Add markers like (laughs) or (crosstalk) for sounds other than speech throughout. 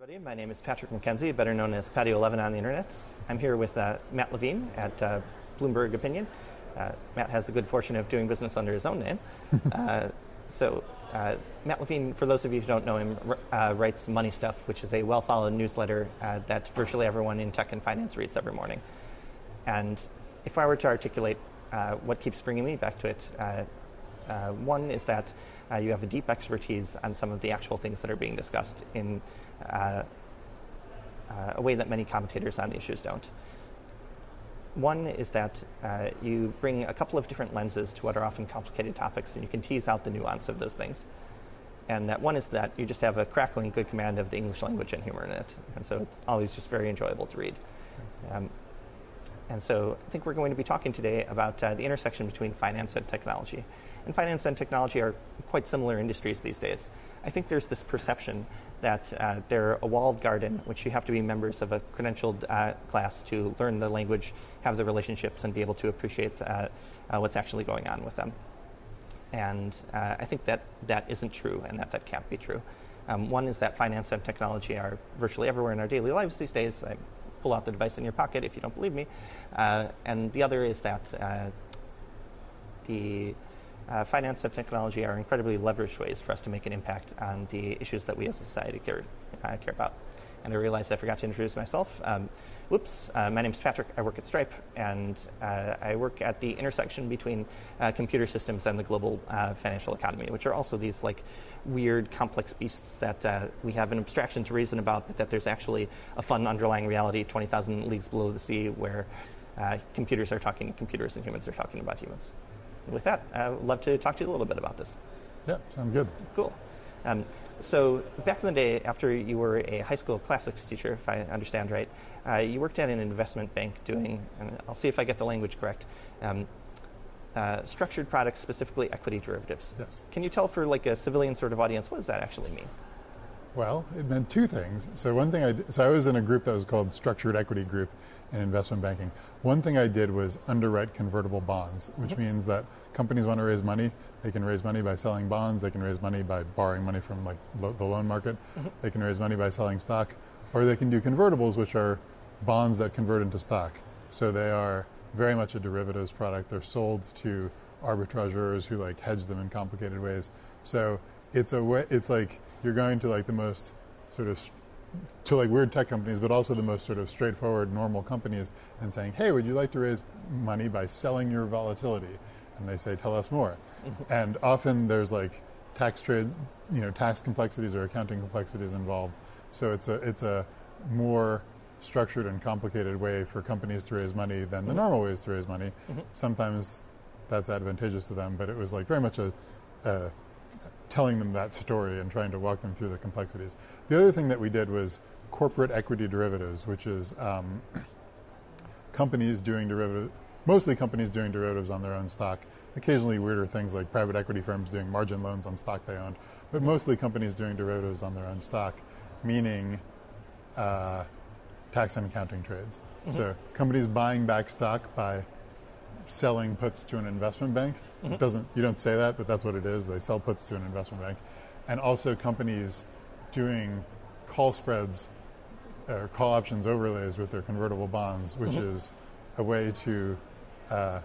Everybody, my name is Patrick McKenzie, better known as Patio 11 on the internet. I'm here with uh, Matt Levine at uh, Bloomberg Opinion. Uh, Matt has the good fortune of doing business under his own name. (laughs) Uh, so, uh, Matt Levine, for those of you who don't know him, uh, writes Money Stuff, which is a well followed newsletter that virtually everyone in tech and finance reads every morning. And if I were to articulate what keeps bringing me back to it, one is that you have a deep expertise on some of the actual things that are being discussed in uh, uh, a way that many commentators on the issues don't. One is that uh, you bring a couple of different lenses to what are often complicated topics, and you can tease out the nuance of those things. And that one is that you just have a crackling good command of the English language and humor in it. And so it's always just very enjoyable to read. Um, and so I think we're going to be talking today about uh, the intersection between finance and technology. And finance and technology are quite similar industries these days. I think there's this perception that uh, they're a walled garden, which you have to be members of a credentialed uh, class to learn the language, have the relationships, and be able to appreciate uh, uh, what's actually going on with them. And uh, I think that that isn't true, and that that can't be true. Um, one is that finance and technology are virtually everywhere in our daily lives these days. I pull out the device in your pocket if you don't believe me. Uh, and the other is that the uh, finance and technology are incredibly leveraged ways for us to make an impact on the issues that we as a society care, uh, care about. And I realized I forgot to introduce myself. Um, whoops, uh, my name is Patrick. I work at Stripe, and uh, I work at the intersection between uh, computer systems and the global uh, financial economy, which are also these like weird, complex beasts that we have an abstraction to reason about, but that there's actually a fun underlying reality 20,000 leagues below the sea where computers are talking to computers and humans are talking about humans with that, I'd love to talk to you a little bit about this. Yeah, sounds good. Cool. Um, so back in the day, after you were a high school classics teacher, if I understand right, uh, you worked at an investment bank doing, and I'll see if I get the language correct, um, uh, structured products, specifically equity derivatives. Yes. Can you tell for like a civilian sort of audience, what does that actually mean? Well, it meant two things. So one thing I did, so I was in a group that was called Structured Equity Group in investment banking. One thing I did was underwrite convertible bonds, which mm-hmm. means that companies want to raise money. They can raise money by selling bonds. They can raise money by borrowing money from like lo- the loan market. Mm-hmm. They can raise money by selling stock, or they can do convertibles, which are bonds that convert into stock. So they are very much a derivatives product. They're sold to arbitrageurs who like hedge them in complicated ways. So it's a way. It's like you're going to like the most sort of to like weird tech companies, but also the most sort of straightforward, normal companies, and saying, "Hey, would you like to raise money by selling your volatility?" And they say, "Tell us more." (laughs) and often there's like tax trade, you know, tax complexities or accounting complexities involved. So it's a it's a more structured and complicated way for companies to raise money than the mm-hmm. normal ways to raise money. Mm-hmm. Sometimes that's advantageous to them, but it was like very much a, a telling them that story and trying to walk them through the complexities. The other thing that we did was corporate equity derivatives, which is um, (clears throat) companies doing derivatives, mostly companies doing derivatives on their own stock. Occasionally weirder things like private equity firms doing margin loans on stock they owned, but mostly companies doing derivatives on their own stock, meaning uh, tax and accounting trades. Mm-hmm. So companies buying back stock by selling puts to an investment bank. Mm-hmm. It doesn't you don't say that, but that's what it is. They sell puts to an investment bank, and also companies doing call spreads or call options overlays with their convertible bonds, which mm-hmm. is a way to uh,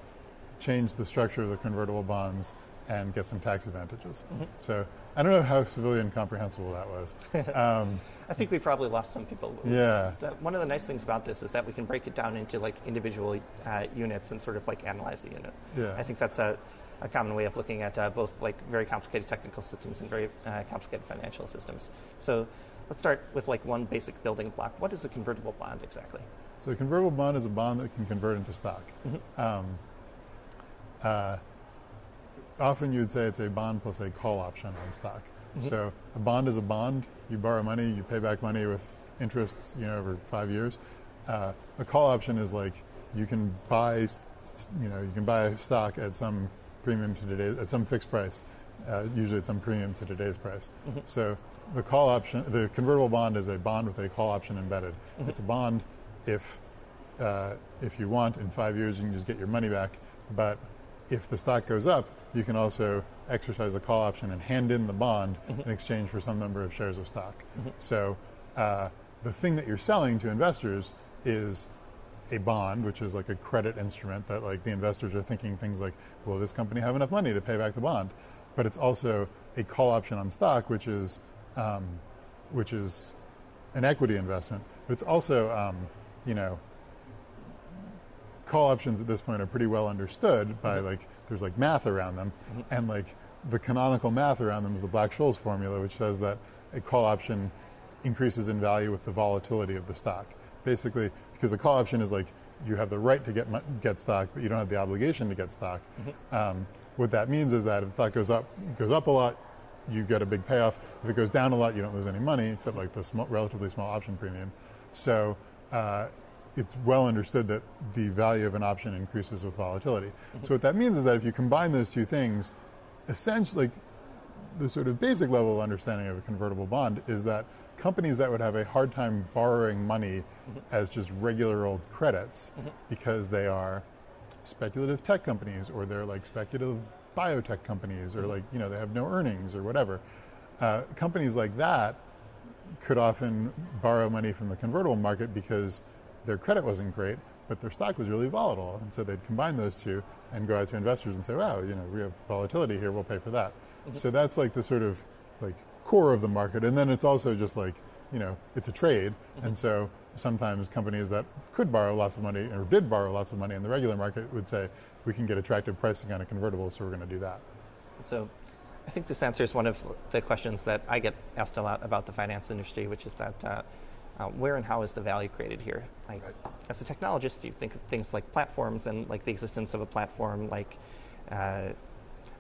change the structure of the convertible bonds and get some tax advantages. Mm-hmm. So I don't know how civilian comprehensible that was. (laughs) Um, I think we probably lost some people. Yeah. The, one of the nice things about this is that we can break it down into like individual uh, units and sort of like analyze the unit. Yeah. I think that's a, a common way of looking at uh, both like very complicated technical systems and very uh, complicated financial systems. So let's start with like one basic building block. What is a convertible bond exactly? So a convertible bond is a bond that can convert into stock. Mm-hmm. Um, uh, often you would say it's a bond plus a call option on stock. Mm-hmm. So a bond is a bond. You borrow money, you pay back money with interest, you know, over five years. Uh, a call option is like you can buy, you know, you can buy a stock at some premium to today, at some fixed price, uh, usually at some premium to today's price. Mm-hmm. So the call option, the convertible bond is a bond with a call option embedded. Mm-hmm. It's a bond if uh, if you want in five years you can just get your money back, but if the stock goes up, you can also exercise a call option and hand in the bond mm-hmm. in exchange for some number of shares of stock. Mm-hmm. So uh, the thing that you're selling to investors is a bond, which is like a credit instrument that like the investors are thinking things like, will this company have enough money to pay back the bond? But it's also a call option on stock, which is um, which is an equity investment. But it's also um, you know call options at this point are pretty well understood by mm-hmm. like there's like math around them mm-hmm. and like the canonical math around them is the Black-Scholes formula, which says that a call option increases in value with the volatility of the stock. Basically, because a call option is like you have the right to get get stock, but you don't have the obligation to get stock. Mm-hmm. Um, what that means is that if the stock goes up goes up a lot, you get a big payoff. If it goes down a lot, you don't lose any money except like the small, relatively small option premium. So uh, it's well understood that the value of an option increases with volatility. Mm-hmm. So what that means is that if you combine those two things, essentially the sort of basic level of understanding of a convertible bond is that companies that would have a hard time borrowing money mm-hmm. as just regular old credits mm-hmm. because they are speculative tech companies or they're like speculative biotech companies or mm-hmm. like you know they have no earnings or whatever uh, companies like that could often borrow money from the convertible market because their credit wasn't great, but their stock was really volatile. And so they'd combine those two and go out to investors and say, wow, you know, we have volatility here, we'll pay for that. Mm-hmm. So that's like the sort of like core of the market. And then it's also just like, you know, it's a trade. Mm-hmm. And so sometimes companies that could borrow lots of money or did borrow lots of money in the regular market would say, we can get attractive pricing on a convertible, so we're going to do that. So I think this answers one of the questions that I get asked a lot about the finance industry, which is that uh, uh, where and how is the value created here? Like, right. as a technologist, do you think of things like platforms and like the existence of a platform like uh,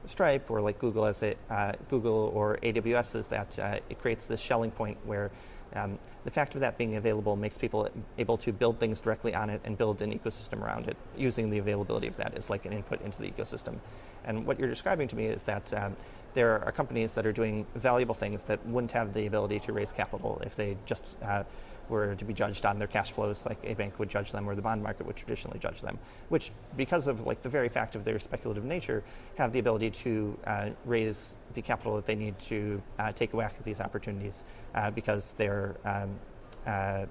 Stripe or like Google as it, uh, Google or AWS is that uh, it creates this Schelling point where um, the fact of that being available makes people able to build things directly on it and build an ecosystem around it using the availability of that as like an input into the ecosystem. And what you're describing to me is that um, there are companies that are doing valuable things that wouldn't have the ability to raise capital if they just uh, were to be judged on their cash flows like a bank would judge them or the bond market would traditionally judge them which because of like the very fact of their speculative nature have the ability to uh, raise the capital that they need to uh, take a whack at these opportunities uh, because they're um, uh,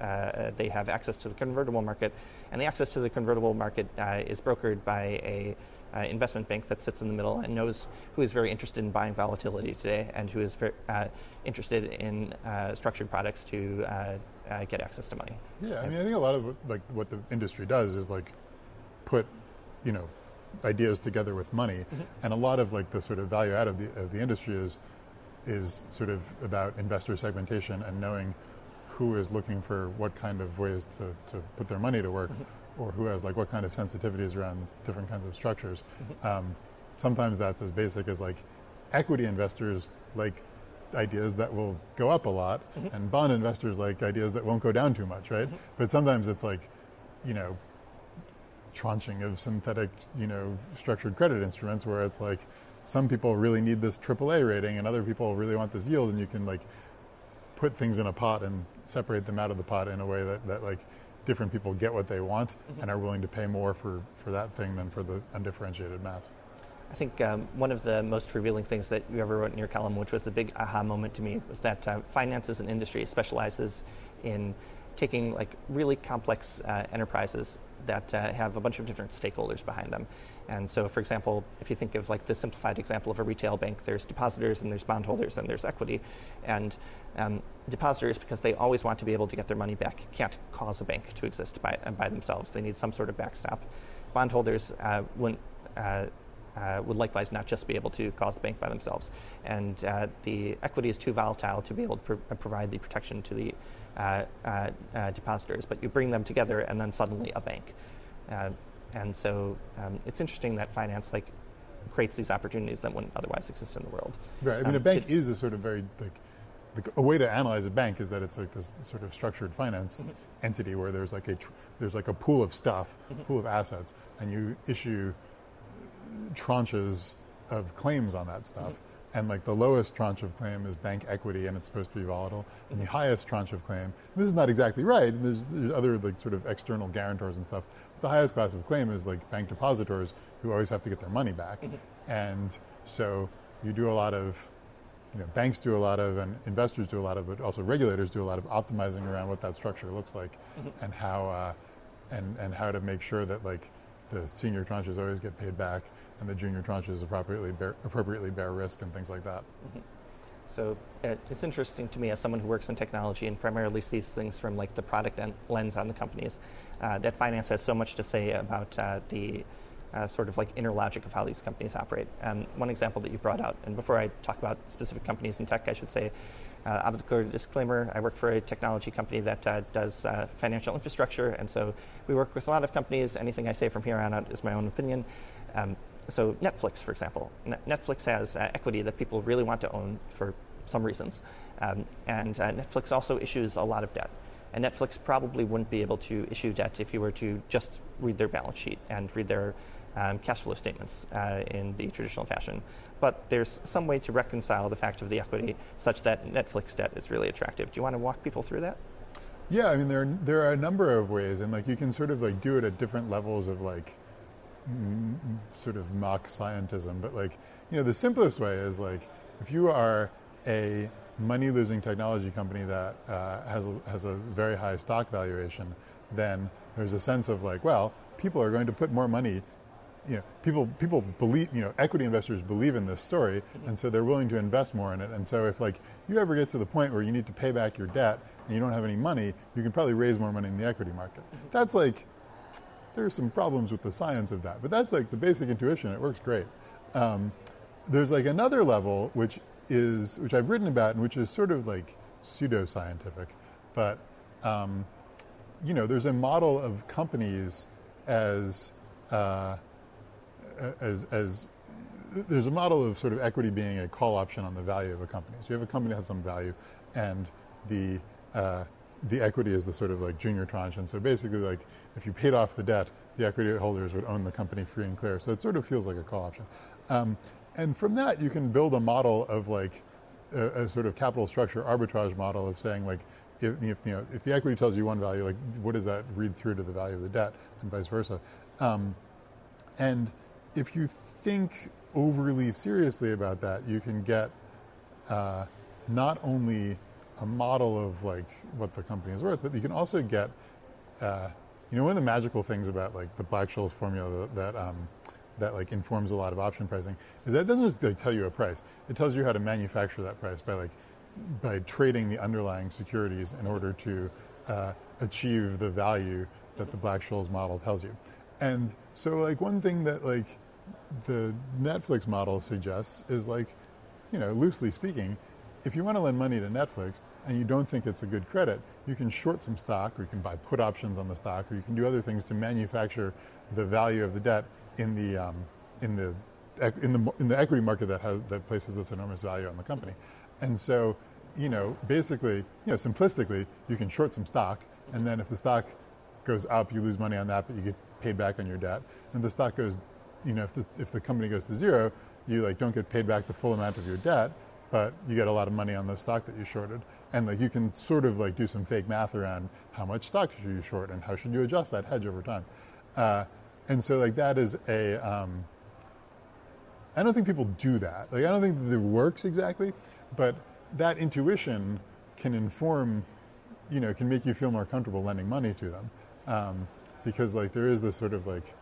uh, they have access to the convertible market. And the access to the convertible market is brokered by a uh, investment bank that sits in the middle and knows who is very interested in buying volatility today and who is very, uh, interested in uh, structured products to uh, uh, get access to money. Yeah, I mean, I think a lot of what, like what the industry does is like put, you know, ideas together with money, mm-hmm. and a lot of like the sort of value add of the of the industry is is sort of about investor segmentation and knowing who is looking for what kind of ways to, to put their money to work. Mm-hmm or who has like what kind of sensitivities around different kinds of structures. Mm-hmm. Um, sometimes that's as basic as like equity investors like ideas that will go up a lot, mm-hmm. and bond investors like ideas that won't go down too much, right? Mm-hmm. But sometimes it's like, you know, tranching of synthetic, you know, structured credit instruments where it's like some people really need this AAA rating and other people really want this yield, and you can like put things in a pot and separate them out of the pot in a way that, that like different people get what they want mm-hmm. and are willing to pay more for, for that thing than for the undifferentiated mass. I think um, one of the most revealing things that you ever wrote in your column, which was the big aha moment to me, was that uh, finance as an industry specializes in taking like really complex uh, enterprises that uh, have a bunch of different stakeholders behind them. And so, for example, if you think of like the simplified example of a retail bank, there's depositors and there's bondholders and there's equity. And um, depositors, because they always want to be able to get their money back, can't cause a bank to exist by, uh, by themselves. They need some sort of backstop. Bondholders uh, wouldn't. Uh, uh, would likewise not just be able to cause the bank by themselves. And uh, the equity is too volatile to be able to pr- provide the protection to the uh, uh, uh, depositors, but you bring them together and then suddenly a bank. and so um, it's interesting that finance like creates these opportunities that wouldn't otherwise exist in the world. Right. I mean, um, a bank to, is a sort of very like a way to analyze a bank is that it's like this sort of structured finance mm-hmm. entity where there's like a tr- there's like a pool of stuff, mm-hmm. pool of assets, and you issue tranches of claims on that stuff. Mm-hmm and like the lowest tranche of claim is bank equity and it's supposed to be volatile and the highest tranche of claim this is not exactly right there's, there's other like sort of external guarantors and stuff but the highest class of claim is like bank depositors who always have to get their money back mm-hmm. and so you do a lot of you know, banks do a lot of and investors do a lot of, but also regulators do a lot of optimizing around what that structure looks like mm-hmm. and how uh, and and how to make sure that like the senior tranches always get paid back and the junior tranches appropriately bear, appropriately bear risk and things like that. Mm-hmm. So it's interesting to me as someone who works in technology and primarily sees things from like the product lens on the companies, uh, that finance has so much to say about uh, the uh, sort of like inner logic of how these companies operate. One example that you brought out, and before I talk about specific companies in tech, I should say, uh, the disclaimer, I work for a technology company that uh, does uh, financial infrastructure, and so we work with a lot of companies. Anything I say from here on out is my own opinion. Um, so Netflix, for example, Netflix has uh, equity that people really want to own for some reasons, um, and uh, Netflix also issues a lot of debt. And Netflix probably wouldn't be able to issue debt if you were to just read their balance sheet and read their um, cash flow statements uh, in the traditional fashion. But there's some way to reconcile the fact of the equity such that Netflix debt is really attractive. Do you want to walk people through that? Yeah, I mean there are, there are a number of ways, and like you can sort of like do it at different levels of like m- sort of mock scientism. But like you know the simplest way is like if you are a money losing technology company that uh, has a, has a very high stock valuation, then there's a sense of like well people are going to put more money you know, people people believe, you know, equity investors believe in this story, mm-hmm. and so they're willing to invest more in it. And so, if like you ever get to the point where you need to pay back your debt and you don't have any money, you can probably raise more money in the equity market. Mm-hmm. That's like there's some problems with the science of that, but that's like the basic intuition. It works great. Um, there's like another level which is which I've written about and which is sort of like pseudoscientific, but um, you know, there's a model of companies as uh, as, as there's a model of sort of equity being a call option on the value of a company. So you have a company that has some value, and the uh, the equity is the sort of like junior tranche. And so basically, like if you paid off the debt, the equity holders would own the company free and clear. So it sort of feels like a call option. Um, and from that, you can build a model of like a, a, sort of capital structure arbitrage model of saying like if, if, you know if the equity tells you one value, like what does that read through to the value of the debt, and vice versa. Um, and if you think overly seriously about that, you can get uh, not only a model of like what the company is worth, but you can also get, uh, you know, one of the magical things about like the Black-Scholes formula that, that, um, that like informs a lot of option pricing is that it doesn't just like, tell you a price; it tells you how to manufacture that price by like by trading the underlying securities in order to uh, achieve the value that the Black-Scholes model tells you. And so, like one thing that like the Netflix model suggests is like, you know, loosely speaking, if you want to lend money to Netflix and you don't think it's a good credit, you can short some stock or you can buy put options on the stock or you can do other things to manufacture the value of the debt in the, um, in the, in the, in the equity market that, has, that places this enormous value on the company. And so, you know, basically, you know, simplistically, you can short some stock and then if the stock goes up, you lose money on that, but you get paid back on your debt. And the stock goes you know, if the, if the company goes to zero, you like don't get paid back the full amount of your debt, but you get a lot of money on the stock that you shorted. And like you can sort of like do some fake math around how much stock should you short and how should you adjust that hedge over time. Uh, and so like that is a. Um, I don't think people do that. Like I don't think that it works exactly, but that intuition can inform, you know, can make you feel more comfortable lending money to them, um, because like there is this sort of like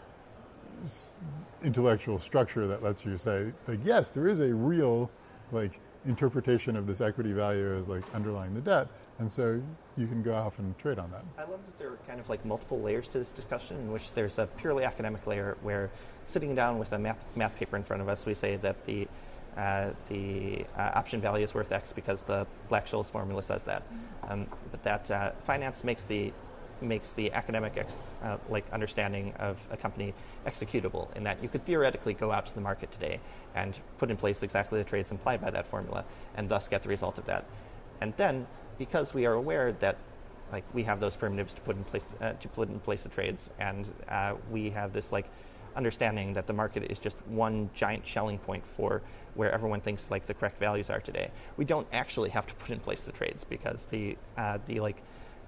intellectual structure that lets you say, like, yes, there is a real, like, interpretation of this equity value as like underlying the debt, and so you can go off and trade on that. I love that there are kind of like multiple layers to this discussion, in which there's a purely academic layer where sitting down with a math, math paper in front of us, we say that the uh, the uh, option value is worth X because the Black-Scholes formula says that. Um, but that uh, finance makes the makes the academic ex, uh, like understanding of a company executable in that you could theoretically go out to the market today and put in place exactly the trades implied by that formula and thus get the result of that. And then because we are aware that like we have those primitives to put in place uh, to put in place the trades and uh, we have this like understanding that the market is just one giant Schelling point for where everyone thinks like the correct values are today. We don't actually have to put in place the trades because the uh, the like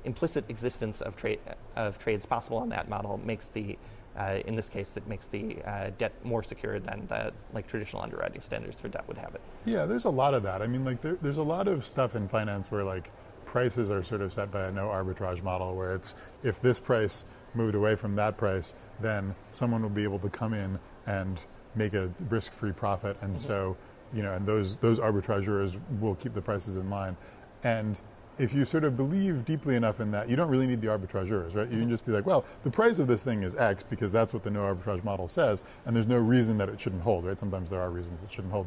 implicit existence of, tra- of trades possible on that model makes the uh, in this case, it makes the uh, debt more secure than the like traditional underwriting standards for debt would have it. Yeah, there's a lot of that. I mean, like there, there's a lot of stuff in finance where like prices are sort of set by a no arbitrage model, where it's if this price moved away from that price, then someone will be able to come in and make a risk-free profit, and mm-hmm. so you know, and those those arbitrageurs will keep the prices in line, and if you sort of believe deeply enough in that, you don't really need the arbitrageurs, right? You can just be like, well, the price of this thing is X because that's what the no arbitrage model says, and there's no reason that it shouldn't hold, right? Sometimes there are reasons it shouldn't hold.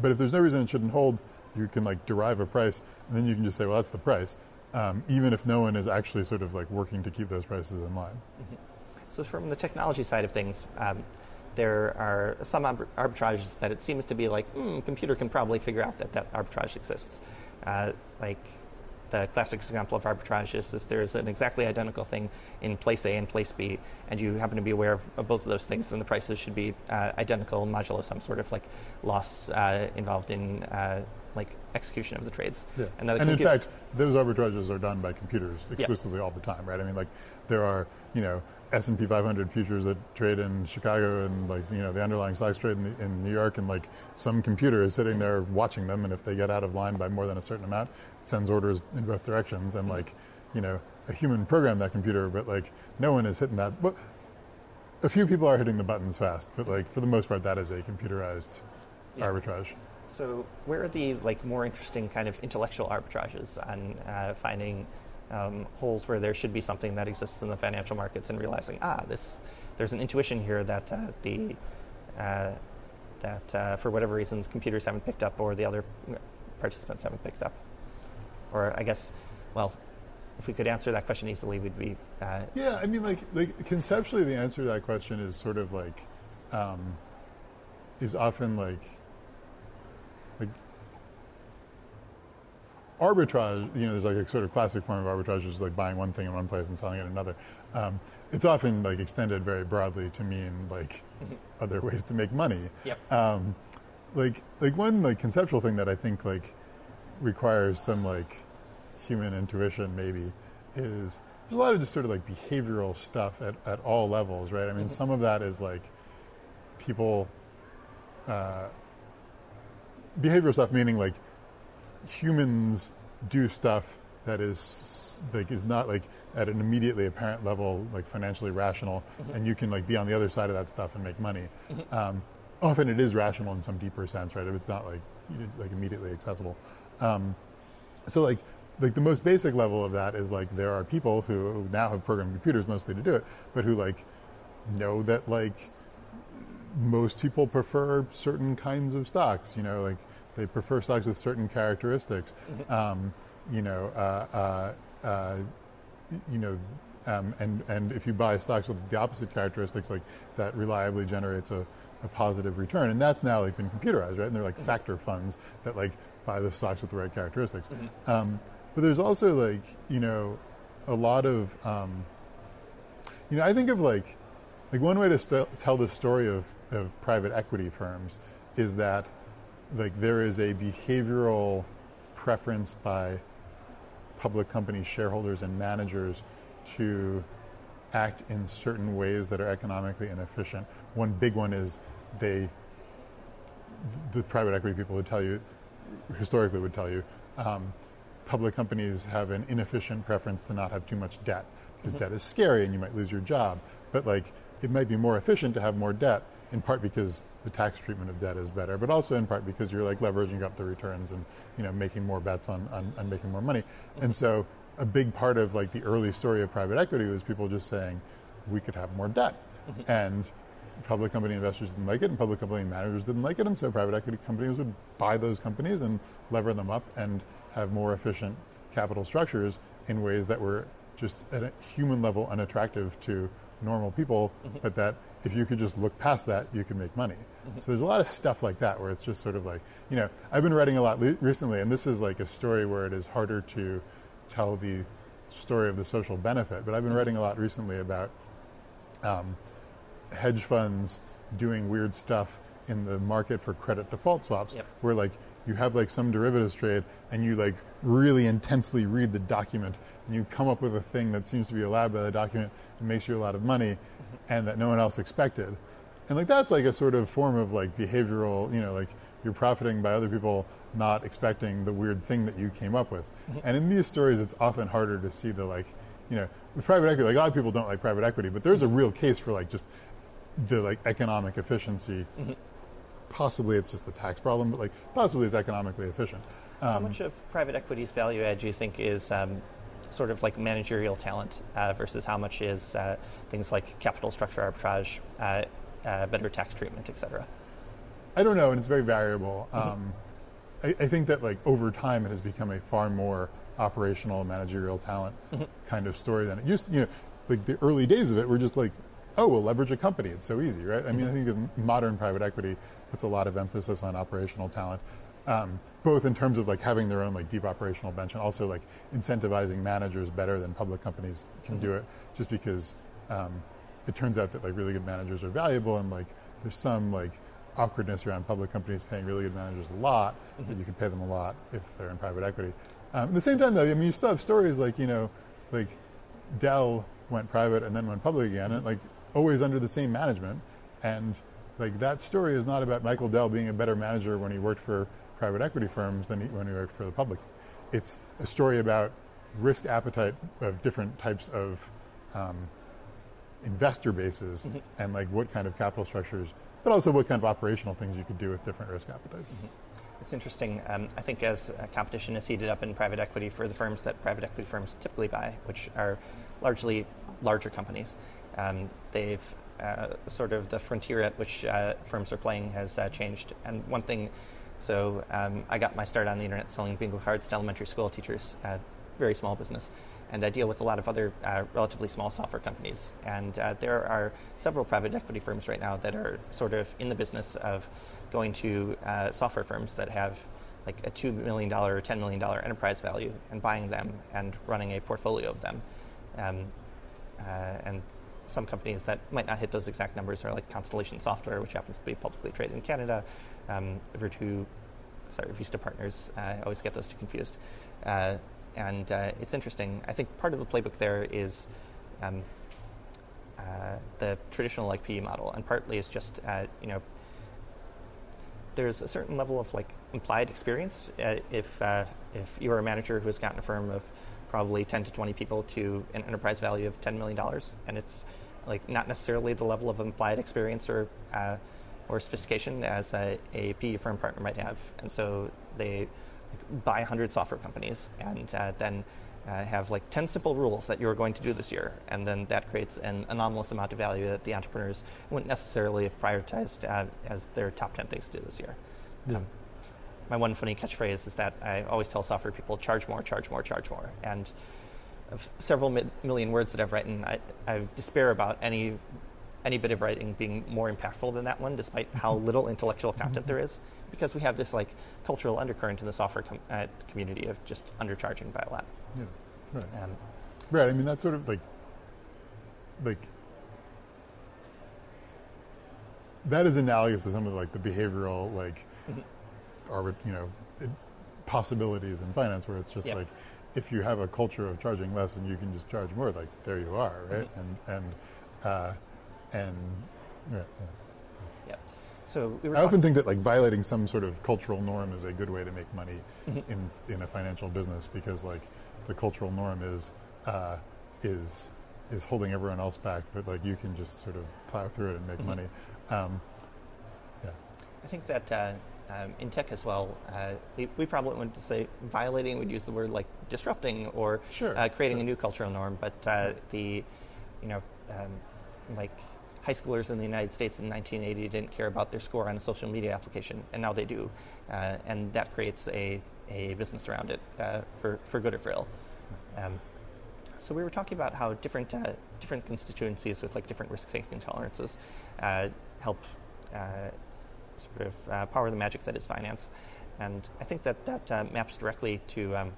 But if there's no reason it shouldn't hold, you can like derive a price, and then you can just say, well, that's the price, um, even if no one is actually sort of like working to keep those prices in line. Mm-hmm. So from the technology side of things, um, there are some arbitrages that it seems to be like, mm, computer can probably figure out that that arbitrage exists. Uh, like the classic example of arbitrage is if there's an exactly identical thing in place A and place B, and you happen to be aware of, of both of those things, then the prices should be uh, identical modulo some sort of like loss uh, involved in uh, like execution of the trades. Yeah. And, and in fact, those arbitrages are done by computers exclusively yeah. all the time, right? I mean, like there are, you know, S&P 500 futures that trade in Chicago and like, you know, the underlying stocks trade in, the, in New York and like some computer is sitting there watching them and if they get out of line by more than a certain amount, it sends orders in both directions and like, you know, a human programmed that computer, but like no one is hitting that. But a few people are hitting the buttons fast, but like for the most part, that is a computerized yeah. arbitrage. So where are the like more interesting kind of intellectual arbitrages on uh, finding um, holes where there should be something that exists in the financial markets and realizing ah this there's an intuition here that uh, the uh, that uh, for whatever reasons computers haven't picked up or the other participants haven't picked up. Or I guess well if we could answer that question easily we'd be uh, yeah I mean like like conceptually the answer to that question is sort of like um, is often like arbitrage, you know, there's like a sort of classic form of arbitrage, which is like buying one thing in one place and selling it in another. Um, it's often like extended very broadly to mean like (laughs) other ways to make money. Yep. Um, like like one like conceptual thing that I think like requires some like human intuition maybe is there's a lot of just sort of like behavioral stuff at, at all levels, right? I mean, mm-hmm. some of that is like people uh, behavioral stuff, meaning like humans do stuff that is like is not like at an immediately apparent level like financially rational mm-hmm. and you can like be on the other side of that stuff and make money mm-hmm. um, often it is rational in some deeper sense right if it's not like like immediately accessible um, so like like the most basic level of that is like there are people who now have programmed computers mostly to do it but who like know that like most people prefer certain kinds of stocks you know like they prefer stocks with certain characteristics. Mm-hmm. Um, you know, uh, uh, uh, you know, um, and and if you buy stocks with the opposite characteristics, like that reliably generates a, a positive return, and that's now like been computerized, right? And they're like mm-hmm. factor funds that like buy the stocks with the right characteristics. Mm-hmm. Um, but there's also like you know, a lot of um, you know, I think of like like one way to st- tell the story of of private equity firms is that like there is a behavioral preference by public company shareholders and managers to act in certain ways that are economically inefficient. One big one is they, the private equity people would tell you, historically would tell you, um, public companies have an inefficient preference to not have too much debt because mm-hmm. debt is scary and you might lose your job. But like, it might be more efficient to have more debt in part because the tax treatment of debt is better, but also in part because you're like leveraging up the returns and you know making more bets on, on, on making more money. And so a big part of like the early story of private equity was people just saying we could have more debt. Mm-hmm. And public company investors didn't like it and public company managers didn't like it and so private equity companies would buy those companies and lever them up and have more efficient capital structures in ways that were just at a human level unattractive to normal people, mm-hmm. but that if you could just look past that, you could make money. Mm-hmm. So there's a lot of stuff like that where it's just sort of like, you know, I've been writing a lot le- recently, and this is like a story where it is harder to tell the story of the social benefit, but I've been mm-hmm. writing a lot recently about um, hedge funds doing weird stuff in the market for credit default swaps, Yep. where like you have like some derivatives trade and you like really intensely read the document and you come up with a thing that seems to be allowed by the document and makes you a lot of money mm-hmm. and that no one else expected. And like that's like a sort of form of like behavioral, you know, like you're profiting by other people not expecting the weird thing that you came up with. Mm-hmm. And in these stories it's often harder to see the like, you know, with private equity, like a lot of people don't like private equity, but there's a real case for like just the like economic efficiency. Mm-hmm. Possibly it's just the tax problem, but like possibly it's economically efficient. How much of private equity's value add do you think is um, sort of like managerial talent uh, versus how much is uh, things like capital structure arbitrage, uh, uh, better tax treatment, et cetera? I don't know, and it's very variable. Um, I, I think that like over time, it has become a far more operational managerial talent kind of story than it used. to. You know, like the early days of it were just like, oh, we'll leverage a company. It's so easy, right? I mean, I think that modern private equity puts a lot of emphasis on operational talent. Um, both in terms of like having their own like deep operational bench and also like incentivizing managers better than public companies can do it just because um, it turns out that like really good managers are valuable and like there's some like awkwardness around public companies paying really good managers a lot, but you can pay them a lot if they're in private equity. Um, at the same time, though, I mean, you still have stories like you know, like Dell went private and then went public again, and like always under the same management, and like that story is not about Michael Dell being a better manager when he worked for private equity firms than he, when he worked for the public. It's a story about risk appetite of different types of um, investor bases and like what kind of capital structures, but also what kind of operational things you could do with different risk appetites. It's interesting. Um, I think as uh, competition is heated up in private equity for the firms that private equity firms typically buy, which are largely larger companies, um, they've sort of the frontier at which uh, firms are playing has uh, changed. And one thing, so um, I got my start on the internet selling bingo cards to elementary school teachers, uh, very small business. And I deal with a lot of other uh, relatively small software companies. And uh, there are several private equity firms right now that are sort of in the business of going to uh, software firms that have like a $2 million or $10 million enterprise value and buying them and running a portfolio of them. Um, uh, and some companies that might not hit those exact numbers are like Constellation Software, which happens to be publicly traded in Canada, um, Virtu, sorry, Vista Partners. Uh, I always get those two confused. Uh, and uh, it's interesting. I think part of the playbook there is um, uh, the traditional like PE model, and partly is just uh, you know there's a certain level of like implied experience uh, if if you're a manager who has gotten a firm of probably 10 to 20 people to an enterprise value of 10 million dollars, and it's like not necessarily the level of implied experience or uh, or sophistication as a, a PE firm partner might have, and so they like, buy 100 software companies and uh, then uh, have like 10 simple rules that you're going to do this year. And then that creates an anomalous amount of value that the entrepreneurs wouldn't necessarily have prioritized uh, as their top 10 things to do this year. Yeah. Um, my one funny catchphrase is that I always tell software people charge more, charge more, charge more. And of several mi- million words that I've written, I, I despair about any any bit of writing being more impactful than that one, despite how little intellectual content there is, because we have this like cultural undercurrent in the software com- uh, community of just undercharging by a lot. Yeah, right. Um, Right. I mean, that's sort of like, like, that is analogous to some of like the behavioral like, arbit, you know, it, possibilities in finance where it's just Yeah. like, if you have a culture of charging less and you can just charge more, like there you are, right? And and uh, and yeah, yeah. yeah. So we were I often think that like violating some sort of cultural norm is a good way to make money in in a financial business because like the cultural norm is uh, is is holding everyone else back, but like you can just sort of plow through it and make money. Um, yeah, I think that uh, um, in tech as well, uh, we, we probably wouldn't say violating. We'd use the word like disrupting or Sure, uh, creating sure. a new cultural norm. But uh, the, you know, um, like high schoolers in the United States in 1980 didn't care about their score on a social media application, and now they do, uh, and that creates a, a business around it uh, for for good or for ill. Um, so we were talking about how different uh, different constituencies with like different risk taking tolerances uh, help uh, sort of uh, power the magic that is finance, and I think that that uh, maps directly to um,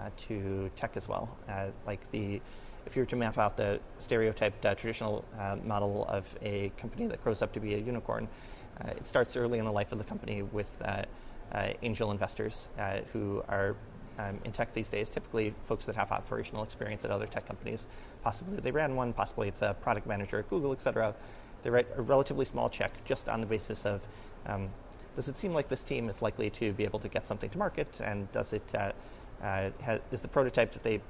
uh, to tech as well. Uh, like the if you were to map out the stereotyped uh, traditional model of a company that grows up to be a unicorn, it starts early in the life of the company with angel investors who are um, in tech these days, typically folks that have operational experience at other tech companies. Possibly they ran one, possibly it's a product manager at Google, et cetera. They write a relatively small check just on the basis of um, does it seem like this team is likely to be able to get something to market, and does it uh, uh, is the prototype that they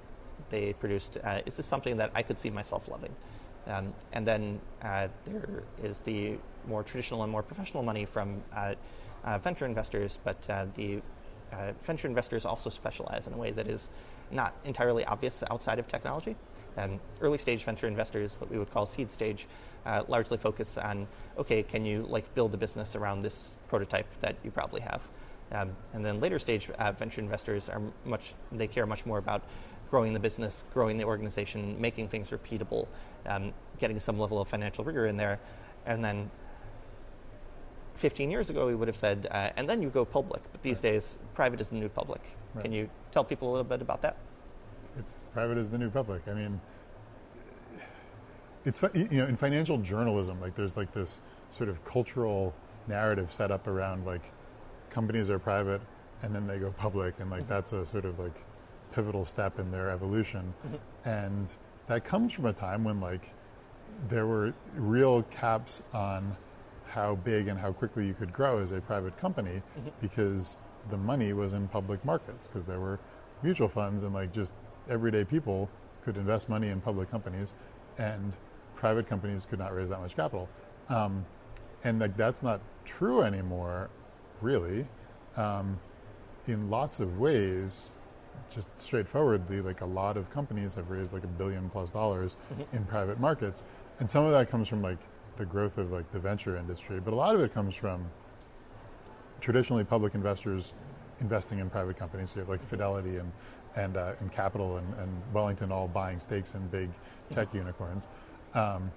they produced uh, is this something that I could see myself loving? Um, and then uh, there is the more traditional and more professional money from uh, uh, venture investors, but the venture investors also specialize in a way that is not entirely obvious outside of technology. Um, early stage venture investors, what we would call seed stage, uh, largely focus on okay, can you like build a business around this prototype that you probably have? Um, and then later stage uh, venture investors are much they care much more about growing the business, growing the organization, making things repeatable, um, getting some level of financial rigor in there, and then 15 years ago, we would have said, uh, and then you go public. But these right. days, private is the new public. Right. Can you tell people a little bit about that? It's private is the new public. I mean, it's you know in financial journalism, like there's like this sort of cultural narrative set up around like companies are private and then they go public, and like mm-hmm. that's a sort of like pivotal step in their evolution, mm-hmm. and that comes from a time when like there were real caps on how big and how quickly you could grow as a private company mm-hmm. because the money was in public markets because there were mutual funds and like just everyday people could invest money in public companies and private companies could not raise that much capital um, and like that's not true anymore really um, in lots of ways just straightforwardly like a lot of companies have raised like a billion plus dollars mm-hmm. in private markets and some of that comes from like the growth of like the venture industry, but a lot of it comes from traditionally public investors investing in private companies. So you have like Fidelity and and, uh, and Capital and, and, Wellington all buying stakes in big tech unicorns. Um,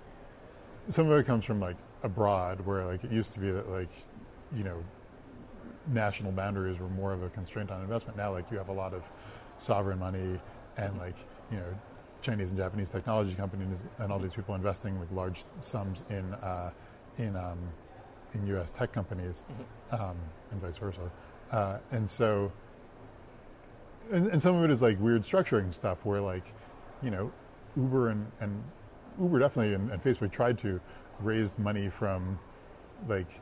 some of it comes from like abroad, where like it used to be that like you know national boundaries were more of a constraint on investment. Now like you have a lot of sovereign money and like you know Chinese and Japanese technology companies and all these people investing like large sums in uh, in um, in U.S. tech companies, mm-hmm. um, and vice versa. Uh, and so, and, and, some of it is like weird structuring stuff where like, you know, Uber and, and Uber definitely and, and Facebook tried to raise money from like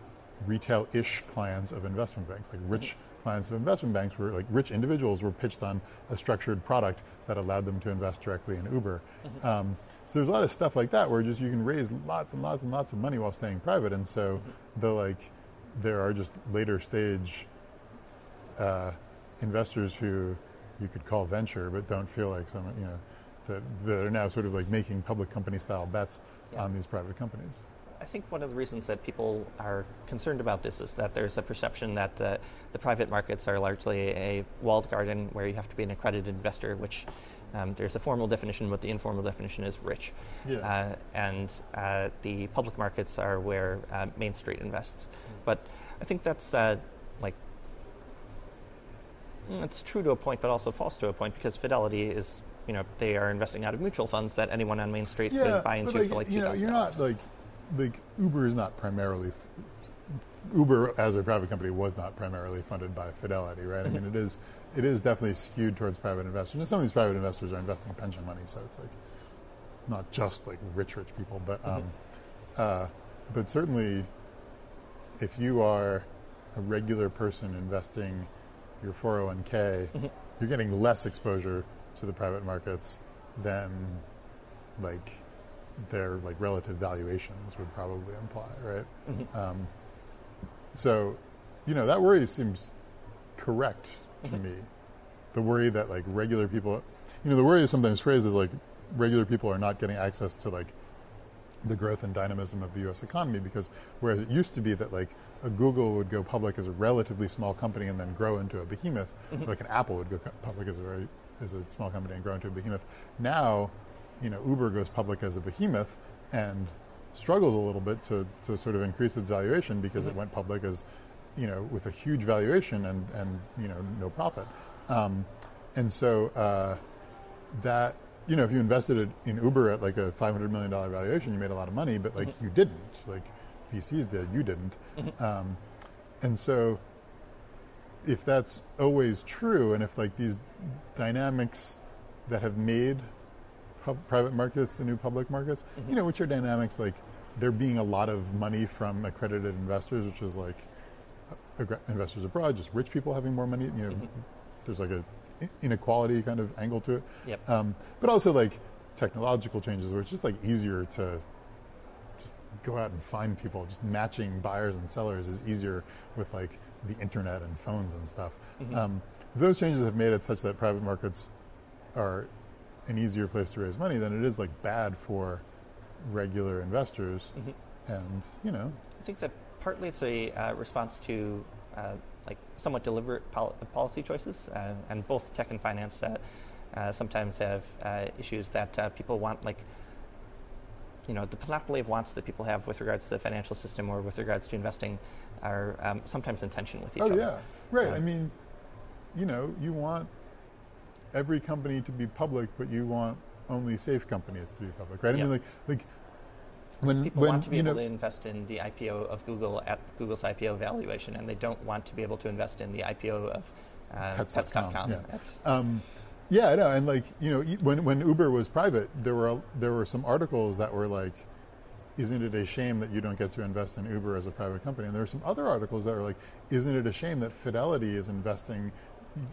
retail-ish clients of investment banks, like rich. Clients of investment banks were like rich individuals were pitched on a structured product that allowed them to invest directly in Uber. Mm-hmm. Um, so there's a lot of stuff like that where just you can raise lots and lots and lots of money while staying private. And so mm-hmm. the like there are just later stage uh, investors who you could call venture, but don't feel like some you know that, that are now sort of like making public company style bets yeah. on these private companies. I think one of the reasons that people are concerned about this is that there's a perception that uh, the private markets are largely a walled garden where you have to be an accredited investor, which um, there's a formal definition, but the informal definition is rich. Yeah. Uh, and uh, the public markets are where uh, Main Street invests. Mm. But I think that's uh, it's true to a point, but also false to a point because Fidelity is, you know, they are investing out of mutual funds that anyone on Main Street yeah, could buy into like, for like you know, you're not like like Uber is not primarily Uber as a private company was not primarily funded by Fidelity, right? I mean, it is it is definitely skewed towards private investors. And some of these private investors are investing pension money, so it's like not just like rich, rich people, but um, mm-hmm. uh, but certainly if you are a regular person investing your 401k, mm-hmm. (laughs) you're getting less exposure to the private markets than like their like relative valuations would probably imply, right? Mm-hmm. Um, so, you know, that worry seems correct to mm-hmm. me. The worry that like regular people, you know, the worry is sometimes phrased as like regular people are not getting access to like the growth and dynamism of the U.S. economy because whereas it used to be that like a Google would go public as a relatively small company and then grow into a behemoth, mm-hmm. like an Apple would go public as a very as a small company and grow into a behemoth. Now you know, Uber goes public as a behemoth and struggles a little bit to, to sort of increase its valuation because mm-hmm. it went public as, you know, with a huge valuation and, and you know, no profit. Um, and so uh, that, you know, if you invested in Uber at like a $500 million valuation, you made a lot of money, but like mm-hmm. you didn't. Like VCs did. You didn't. Um, and so, if that's always true, and if like these dynamics that have made pub- private markets the new public markets, you know, which are dynamics like there being a lot of money from accredited investors, which is like investors abroad, just rich people having more money. You know, there's like a inequality kind of angle to it. Yep. Um, but also like technological changes where it's just like easier to just go out and find people. Just matching buyers and sellers is easier with like the internet and phones and stuff. Um, those changes have made it such that private markets are an easier place to raise money than it is like bad for regular investors. And you know, I think that partly it's a uh, response to like somewhat deliberate pol- policy choices, uh, and both tech and finance uh, uh, sometimes have uh, issues that uh, people want, like you know, the panoply of wants that people have with regards to the financial system or with regards to investing are um, sometimes in tension with each oh other. Oh, yeah, right. Yeah. I mean, you know, you want every company to be public, but you want only safe companies to be public, right? I mean, like like when People when want to be you know able to invest in the IPO of Google at Google's IPO valuation, and they don't want to be able to invest in the IPO of uh, Pets.com, Pets.com. yeah. Um, yeah, I know, and like you know, when when Uber was private, there were there were some articles that were like, "Isn't it a shame that you don't get to invest in Uber as a private company?" And there were some other articles that were like, "Isn't it a shame that Fidelity is investing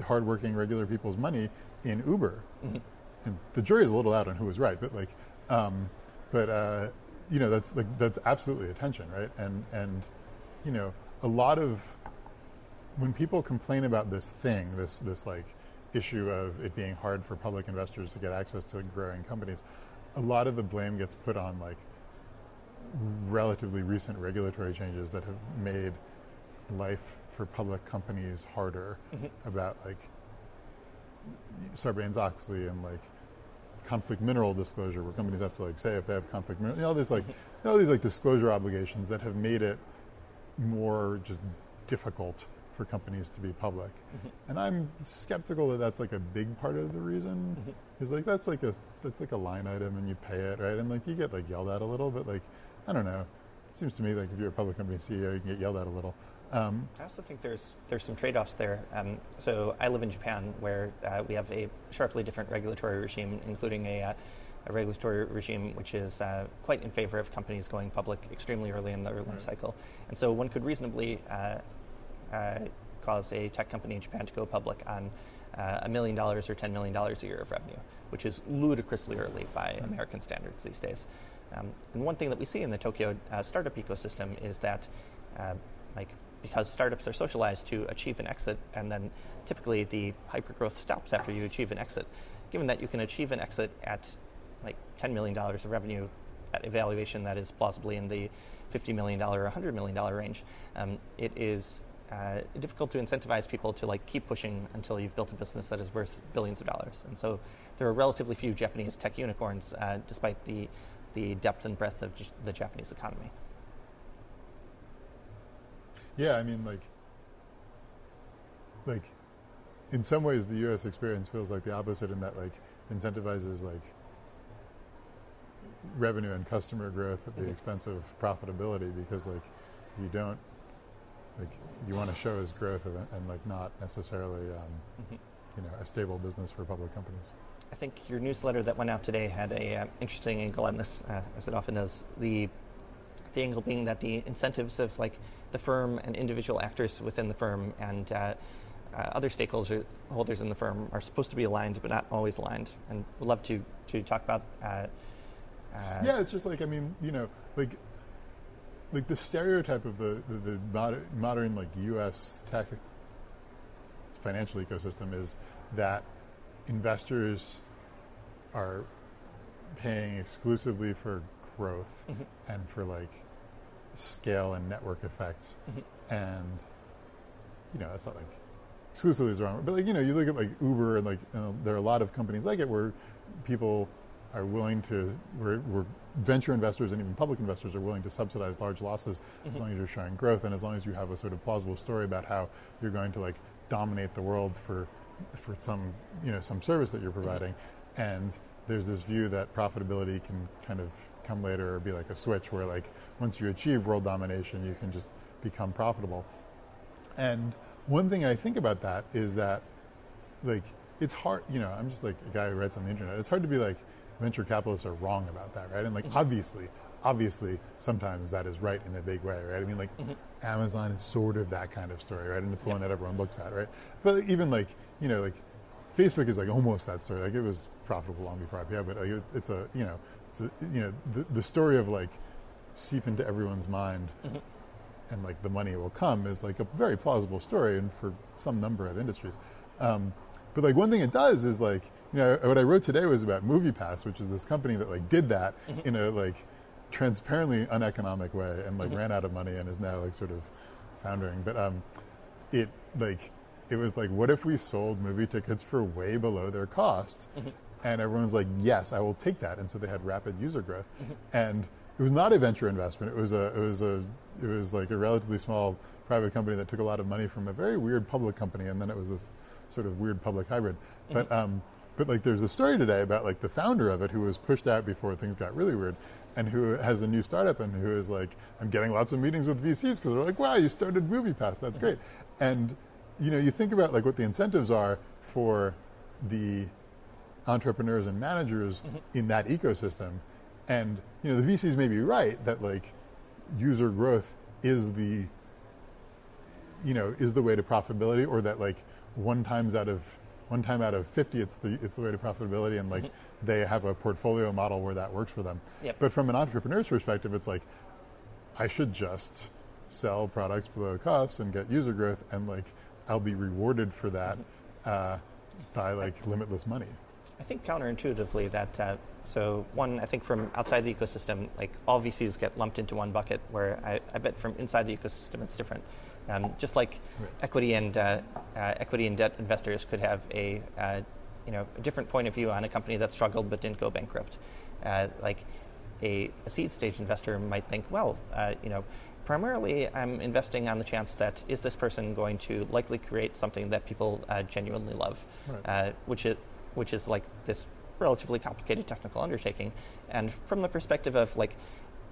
hardworking regular people's money in Uber?" And the jury is a little out on who was right, but like, um, but uh, you know, that's like that's absolutely attention, right? And and you know, a lot of when people complain about this thing, this this like issue of it being hard for public investors to get access to growing companies, a lot of the blame gets put on like relatively recent regulatory changes that have made life for public companies harder mm-hmm. about like Sarbanes-Oxley and like conflict mineral disclosure where companies have to like say if they have conflict mineral, you know, all these like all these like disclosure obligations that have made it more just difficult for companies to be public. Mm-hmm. And I'm skeptical that that's like a big part of the reason. Mm-hmm. Is like that's like a that's like a line item and you pay it, right? And like you get like yelled at a little, but like I don't know. It seems to me like if you're a public company CEO, you can get yelled at a little. Um, I also think there's there's some trade-offs there. Um, so I live in Japan, where uh, we have a sharply different regulatory regime, including a, uh, a regulatory regime which is uh, quite in favor of companies going public extremely early in their life cycle. And so one could reasonably uh, uh, cause a tech company in Japan to go public on uh, a million dollars or ten million dollars a year of revenue, which is ludicrously early by American standards these days. Um, and one thing that we see in the Tokyo uh, startup ecosystem is that, uh, like, because startups are socialized to achieve an exit, and then typically the hypergrowth stops after you achieve an exit. Given that you can achieve an exit at like $10 million of revenue at a valuation that is plausibly in the $50 million or $100 million range, um, it is uh, difficult to incentivize people to like keep pushing until you've built a business that is worth billions of dollars. And so there are relatively few Japanese tech unicorns, uh, despite the the depth and breadth of the Japanese economy. Yeah, I mean, like, like, in some ways, the U.S. experience feels like the opposite in that, like, incentivizes like revenue and customer growth at the Mhm. expense of profitability because, like, you don't, like, you want to show as growth of, and like not necessarily, um, Mhm. you know, a stable business for public companies. I think your newsletter that went out today had a uh, interesting angle on this, uh, as it often does. The the angle being that the incentives of like the firm and individual actors within the firm and uh, uh, other stakeholders holders in the firm are supposed to be aligned, but not always aligned. And we'd love to to talk about. Uh, uh, yeah, it's just like I mean, you know, like like the stereotype of the the, the modern, modern like U.S. tech financial ecosystem is that investors are paying exclusively for growth Mhm. and for like scale and network effects, Mhm. and you know, that's not like exclusively is wrong, but like you know, you look at like Uber and like you know, there are a lot of companies like it where people are willing to where, where venture investors and even public investors are willing to subsidize large losses as long as you're showing growth and as long as you have a sort of plausible story about how you're going to like dominate the world for for some you know some service that you're providing and there's this view that profitability can kind of come later or be like a switch where like once you achieve world domination, you can just become profitable. And one thing I think about that is that like it's hard, you know, I'm just like a guy who writes on the internet. It's hard to be like venture capitalists are wrong about that, right? And like mm-hmm. obviously, obviously sometimes that is right in a big way, right? I mean like mm-hmm. Amazon is sort of that kind of story, right? And it's the one that everyone looks at, right? But even like, you know, like Facebook is like almost that story. Like it was profitable long before IPO, but like it, it's a, you know, it's a, you know, the, the story of like seep into everyone's mind mm-hmm. and like the money will come is like a very plausible story and for some number of industries. Um, but like one thing it does is like, you know, what I wrote today was about MoviePass, which is this company that like did that mm-hmm. in a like transparently uneconomic way and like mm-hmm. ran out of money and is now like sort of foundering. But um, it like it was like, what if we sold movie tickets for way below their cost? Mm-hmm. And everyone's like, yes, I will take that. And so they had rapid user growth. Mm-hmm. And it was not a venture investment. It was a it was a it was like a relatively small private company that took a lot of money from a very weird public company, and then it was this sort of weird public hybrid. But um, but like there's a story today about like the founder of it who was pushed out before things got really weird, and who has a new startup and who is like, I'm getting lots of meetings with VCs because they're like, wow, you started MoviePass, that's great. And you know, you think about like what the incentives are for the entrepreneurs and managers mm-hmm. in that ecosystem, and you know, the VCs may be right that like user growth is the you know is the way to profitability, or that like one times out of one time out of 50 it's the it's the way to profitability and like mm-hmm. they have a portfolio model where that works for them yep. but from an entrepreneur's perspective it's like i should just sell products below cost and get user growth and like i'll be rewarded for that mm-hmm. uh, by like limitless money i think counterintuitively that uh, so one i think from outside the ecosystem like all vcs get lumped into one bucket where i, I bet from inside the ecosystem it's different um, just like right. equity and uh, uh, equity and debt investors could have a uh, you know a different point of view on a company that struggled but didn't go bankrupt. Uh, like a, a, seed stage investor might think, well, uh, you know, primarily I'm investing on the chance that is this person going to likely create something that people uh, genuinely love, right. which is which is like this relatively complicated technical undertaking. And from the perspective of like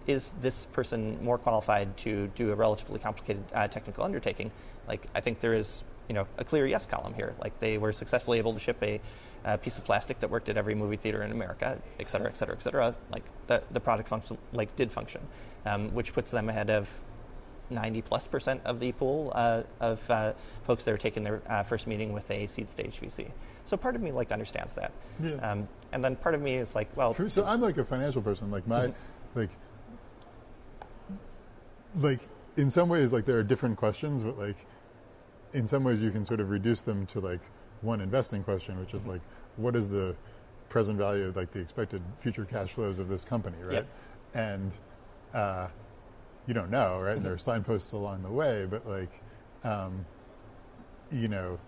is this person more qualified to do a relatively complicated uh, technical undertaking? Like, I think there is, you know, a clear yes column here. Like, they were successfully able to ship a, a piece of plastic that worked at every movie theater in America, et cetera, et cetera, et cetera. Like, the, the product function, like, did function, um, which puts them ahead of 90 plus percent of the pool uh, of uh, folks that are taking their uh, first meeting with a seed stage VC. So part of me like understands that, yeah. um, and then part of me is like, well. So I'm like a financial person. Like my, mm-hmm. like like in some ways like there are different questions but like in some ways you can sort of reduce them to like one investing question which is mm-hmm. like what is the present value of like the expected future cash flows of this company right yep. and uh, you don't know right and there are mm-hmm. signposts along the way but like um, you know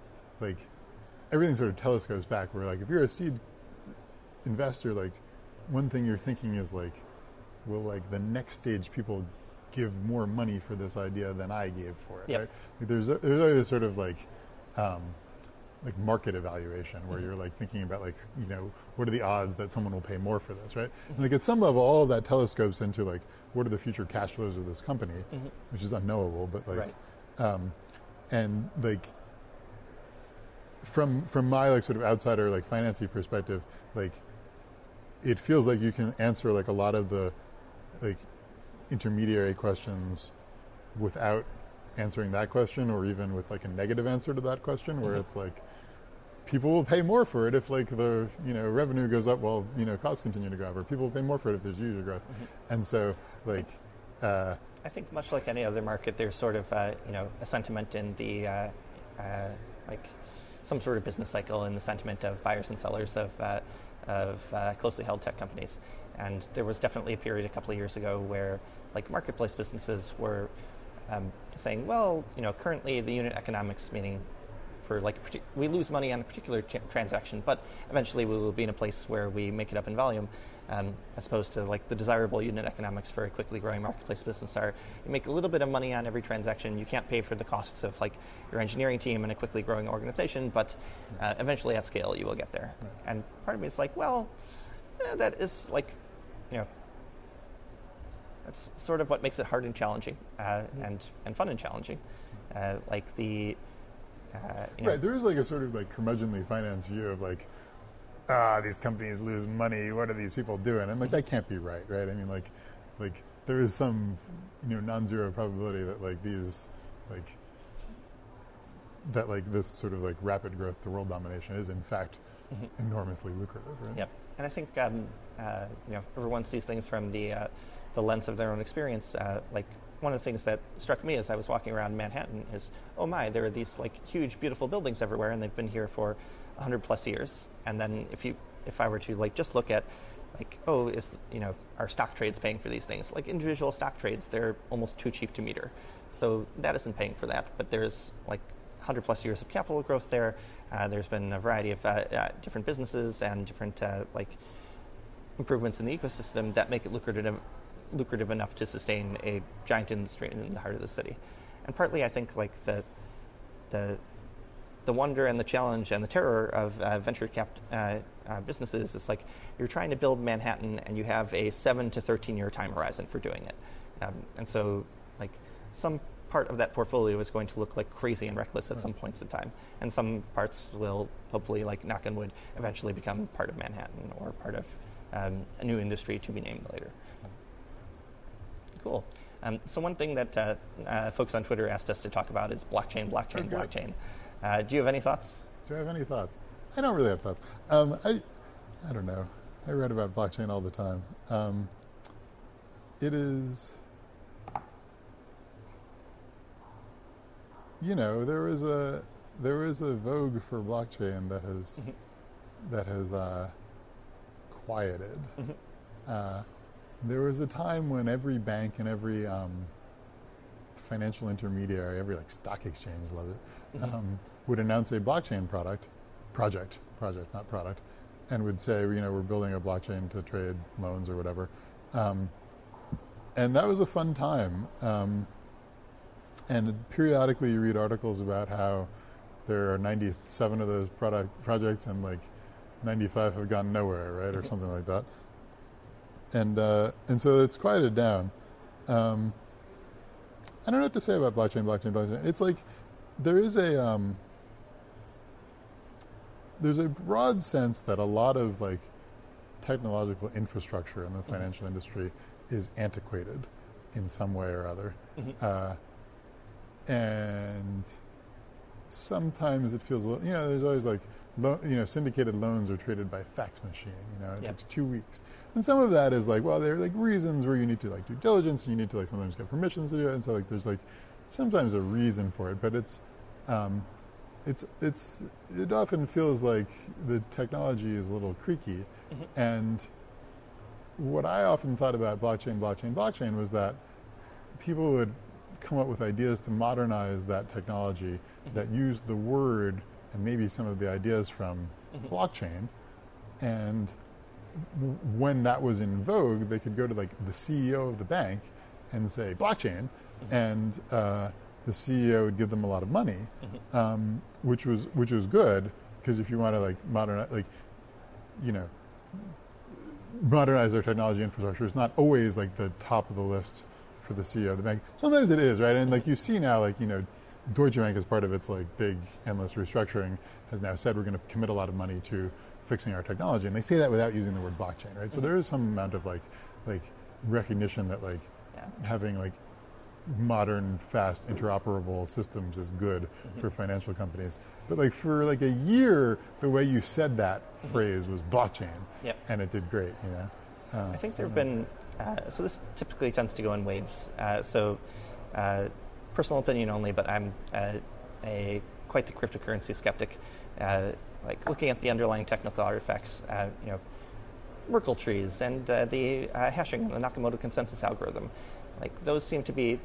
like everything sort of telescopes back where like if you're a seed investor like one thing you're thinking is like will like the next stage people give more money for this idea than I gave for it. Yep. Right? Like there's a, there's always sort of like um, like market evaluation where mm-hmm. you're like thinking about like you know what are the odds that someone will pay more for this, right? Mm-hmm. And like at some level, all of that telescopes into like what are the future cash flows of this company, mm-hmm. which is unknowable, but like, right. um, and like from from my like sort of outsider like financing perspective, like it feels like you can answer like a lot of the like intermediary questions without answering that question or even with like a negative answer to that question where mm-hmm. it's like people will pay more for it if like the you know revenue goes up while you know costs continue to go up or people will pay more for it if there's user growth mm-hmm. and so like uh, I think much like any other market there's sort of uh, you know a sentiment in the uh, uh like some sort of business cycle in the sentiment of buyers and sellers of uh, of uh, closely held tech companies and there was definitely a period a couple of years ago where like marketplace businesses were um, saying, well, you know, currently the unit economics, meaning for like we lose money on a particular transaction, but eventually we will be in a place where we make it up in volume, um, as opposed to like the desirable unit economics for a quickly growing marketplace business are you make a little bit of money on every transaction. You can't pay for the costs of like your engineering team in a quickly growing organization, but uh, eventually at scale you will get there. Right. And part of me is like, well eh, that is like, you know, that's sort of what makes it hard and challenging, uh, mm-hmm. and and fun and challenging. Uh, like the uh, you know, right, there is like a sort of like curmudgeonly finance view of like, ah, these companies lose money. What are these people doing? And like that can't be right, right? I mean, like, like there is some you know non-zero probability that like these like that like this sort of like rapid growth to world domination is in fact mm-hmm. enormously lucrative, right? Yep. And I think um, uh, you know everyone sees things from the uh, the lens of their own experience. Uh, like one of the things that struck me as I was walking around Manhattan is, oh my, there are these like huge, beautiful buildings everywhere, and they've been here for 100 plus years. And then if you, if I were to like just look at, like, oh, is you know, are stock trades paying for these things? Like individual stock trades, they're almost too cheap to meter, so that isn't paying for that. But there's like 100 plus years of capital growth there. Uh, there's been a variety of uh, uh, different businesses and different uh, like improvements in the ecosystem that make it lucrative lucrative enough to sustain a giant industry in the heart of the city. And partly, I think, like the the the wonder and the challenge and the terror of uh, venture capped uh, uh, businesses is like you're trying to build Manhattan and you have a seven to 13 year time horizon for doing it. Um, and so, like, some part of that portfolio is going to look like crazy and reckless at right. some points in time. And some parts will hopefully, like, knock on wood, eventually become part of Manhattan or part of um, a new industry to be named later. Cool. Um, so one thing that uh, uh, folks on Twitter asked us to talk about is blockchain, blockchain, okay. blockchain. Uh, do you have any thoughts? Do I have any thoughts? I don't really have thoughts. Um, I, I don't know. I read about blockchain all the time. Um, it is, you know, there was a there is a vogue for blockchain that has mm-hmm. that has uh, quieted. Mm-hmm. Uh, there was a time when every bank and every um, financial intermediary, every like stock exchange, love it, mm-hmm. um, would announce a blockchain product, project, project, not product, and would say, you know, we're building a blockchain to trade loans or whatever. Um, and that was a fun time. Um, and periodically you read articles about how there are 97 of those product projects and like 95 have gone nowhere, right, or something like that and uh, and so it's quieted down. Um, I don't know what to say about blockchain, blockchain, blockchain. It's like there is a um, there's a broad sense that a lot of like technological infrastructure in the mm-hmm. financial mm-hmm. industry is antiquated in some way or other, mm-hmm. uh, and sometimes it feels a little, you know, there's always like, lo- you know, syndicated loans are traded by fax machine, you know, it yep. takes two weeks. And some of that is like, well, there are like reasons where you need to like do diligence and you need to like sometimes get permissions to do it. And so like there's like sometimes a reason for it, but it's, um, it's, it's, it often feels like the technology is a little creaky. Mm-hmm. And what I often thought about blockchain, blockchain, blockchain was that people would come up with ideas to modernize that technology mm-hmm. that used the word and maybe some of the ideas from mm-hmm. blockchain. And w- when that was in vogue, they could go to like the CEO of the bank and say blockchain, mm-hmm. and uh, the CEO would give them a lot of money, mm-hmm. um, which was which was good because if you want to like modernize, like you know, modernize their technology infrastructure, it's not always like the top of the list for the CEO of the bank. Sometimes it is, right? And like you see now, like, you know, Deutsche Bank as part of its like big endless restructuring has now said we're going to commit a lot of money to fixing our technology. And they say that without using the word blockchain, right? Mm-hmm. So there is some amount of like like recognition that like yeah. having like modern, fast, interoperable systems is good mm-hmm. for financial companies. But like for like a year, the way you said that mm-hmm. phrase was blockchain, yep. and it did great. You know. Uh, I think so there have been uh, so this typically tends to go in waves. Uh, so uh, personal opinion only, but I'm uh, a quite the cryptocurrency skeptic. Uh, like looking at the underlying technical artifacts, you know, Merkle trees and the hashing and the Nakamoto consensus algorithm, like those seem to be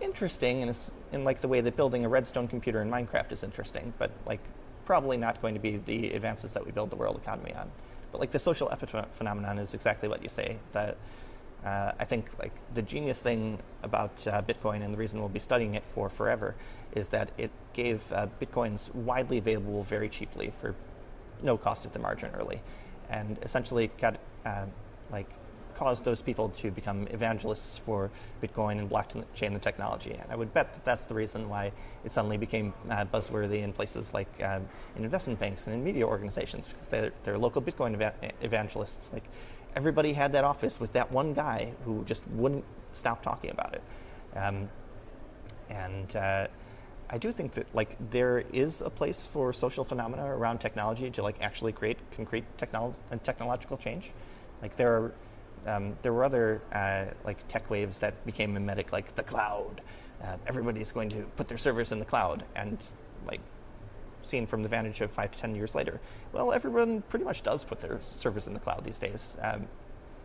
interesting in, in like the way that building a redstone computer in Minecraft is interesting, but like probably not going to be the advances that we build the world economy on. But like the social epiphenomenon is exactly what you say that uh, I think like the genius thing about uh, Bitcoin and the reason we'll be studying it for forever is that it gave uh, Bitcoins widely available very cheaply for no cost at the margin early, and essentially got um, like caused those people to become evangelists for Bitcoin and blockchain the technology. And I would bet that that's the reason why it suddenly became uh, buzzworthy in places like um, in investment banks and in media organizations because they're, they're local Bitcoin eva- evangelists. Like everybody had that office with that one guy who just wouldn't stop talking about it. Um, and uh, I do think that like there is a place for social phenomena around technology to like actually create concrete technolo- technological change. Like there are um, there were other uh, like tech waves that became mimetic, like the cloud. Uh, everybody's going to put their servers in the cloud, and like seen from the vantage of five to ten years later, well, everyone pretty much does put their servers in the cloud these days. Um,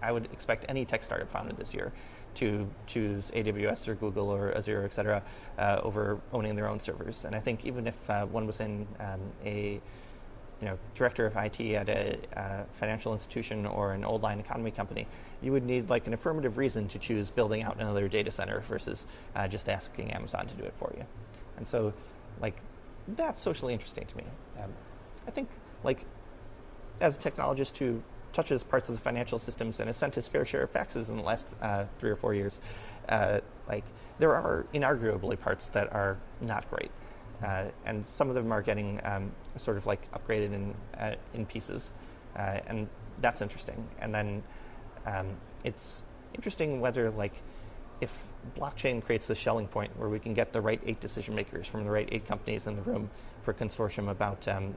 I would expect any tech startup founded this year to choose AWS or Google or Azure, et cetera, uh, over owning their own servers. And I think even if uh, one was in um, a you know, director of IT at a uh, financial institution or an old line economy company, you would need like an affirmative reason to choose building out another data center versus uh, just asking Amazon to do it for you. And so, like, that's socially interesting to me. Um, I think, like, as a technologist who touches parts of the financial systems and has sent his fair share of faxes in the last uh, three or four years, uh, like, there are inarguably parts that are not great. Uh, and some of them are getting um, sort of like upgraded in uh, in pieces, uh, and that's interesting. And then um, it's interesting whether like if blockchain creates the Schelling point where we can get the right eight decision makers from the right eight companies in the room for a consortium about um,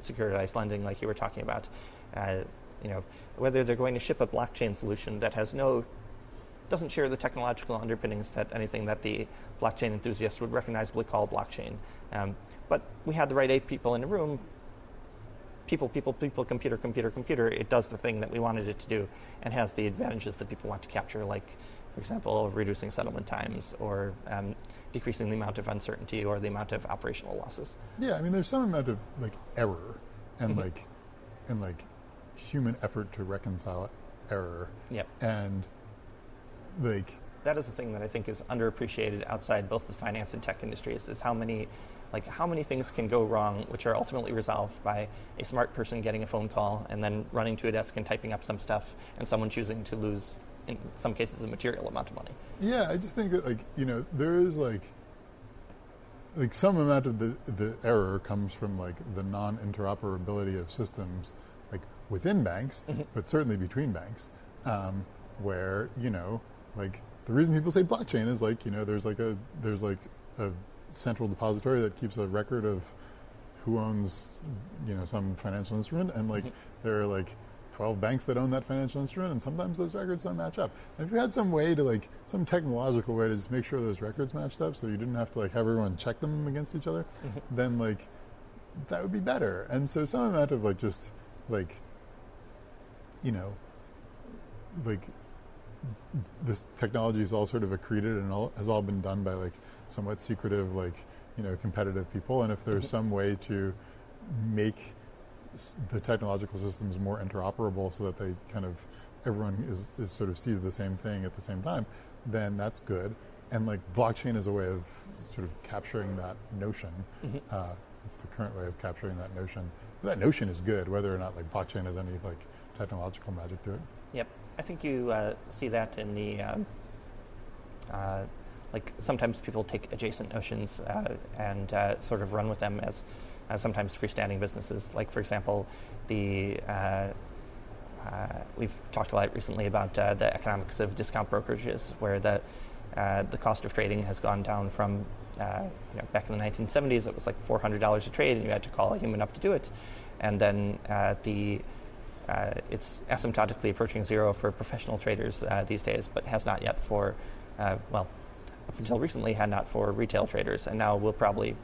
securitized lending, like you were talking about. Uh, you know, whether they're going to ship a blockchain solution that has no doesn't share the technological underpinnings that anything that the blockchain enthusiasts would recognizably call blockchain. Um, but we had the right eight people in the room. People, people, people, computer, computer, computer. It does the thing that we wanted it to do and has the advantages that people want to capture, like, for example, reducing settlement times or um, decreasing the amount of uncertainty or the amount of operational losses. Yeah, I mean, there's some amount of like error and mm-hmm. like and like human effort to reconcile error. Yep. And like that is the thing that I think is underappreciated outside both the finance and tech industries is how many like how many things can go wrong which are ultimately resolved by a smart person getting a phone call and then running to a desk and typing up some stuff and someone choosing to lose in some cases a material amount of money. Yeah, I just think that like, you know, there is like like some amount of the the error comes from like the non-interoperability of systems like within banks, mm-hmm. but certainly between banks, um, where, you know, like the reason people say blockchain is like you know there's like a there's like a central depository that keeps a record of who owns you know some financial instrument and like mm-hmm. there are like 12 banks that own that financial instrument and sometimes those records don't match up and if you had some way to like some technological way to just make sure those records matched up so you didn't have to like have everyone check them against each other (laughs) then like that would be better and so some amount of like just like you know like this technology is all sort of accreted and all, has all been done by like somewhat secretive, like you know, competitive people. And if there's mm-hmm. some way to make the technological systems more interoperable, so that they kind of everyone is, is sort of sees the same thing at the same time, then that's good. And like blockchain is a way of sort of capturing that notion. Mm-hmm. Uh, it's the current way of capturing that notion. That notion is good, whether or not like blockchain has any like technological magic to it. Yep. I think you uh, see that in the um, uh, like sometimes people take adjacent notions uh, and uh, sort of run with them as sometimes freestanding businesses. Like for example, the uh, uh, we've talked a lot recently about the economics of discount brokerages, where the the cost of trading has gone down from you know, back in the 1970s it was like $400 a trade, and you had to call a human up to do it, and then the uh, it's asymptotically approaching zero for professional traders uh, these days, but has not yet for, uh, well, up until recently had not for retail traders, and now will probably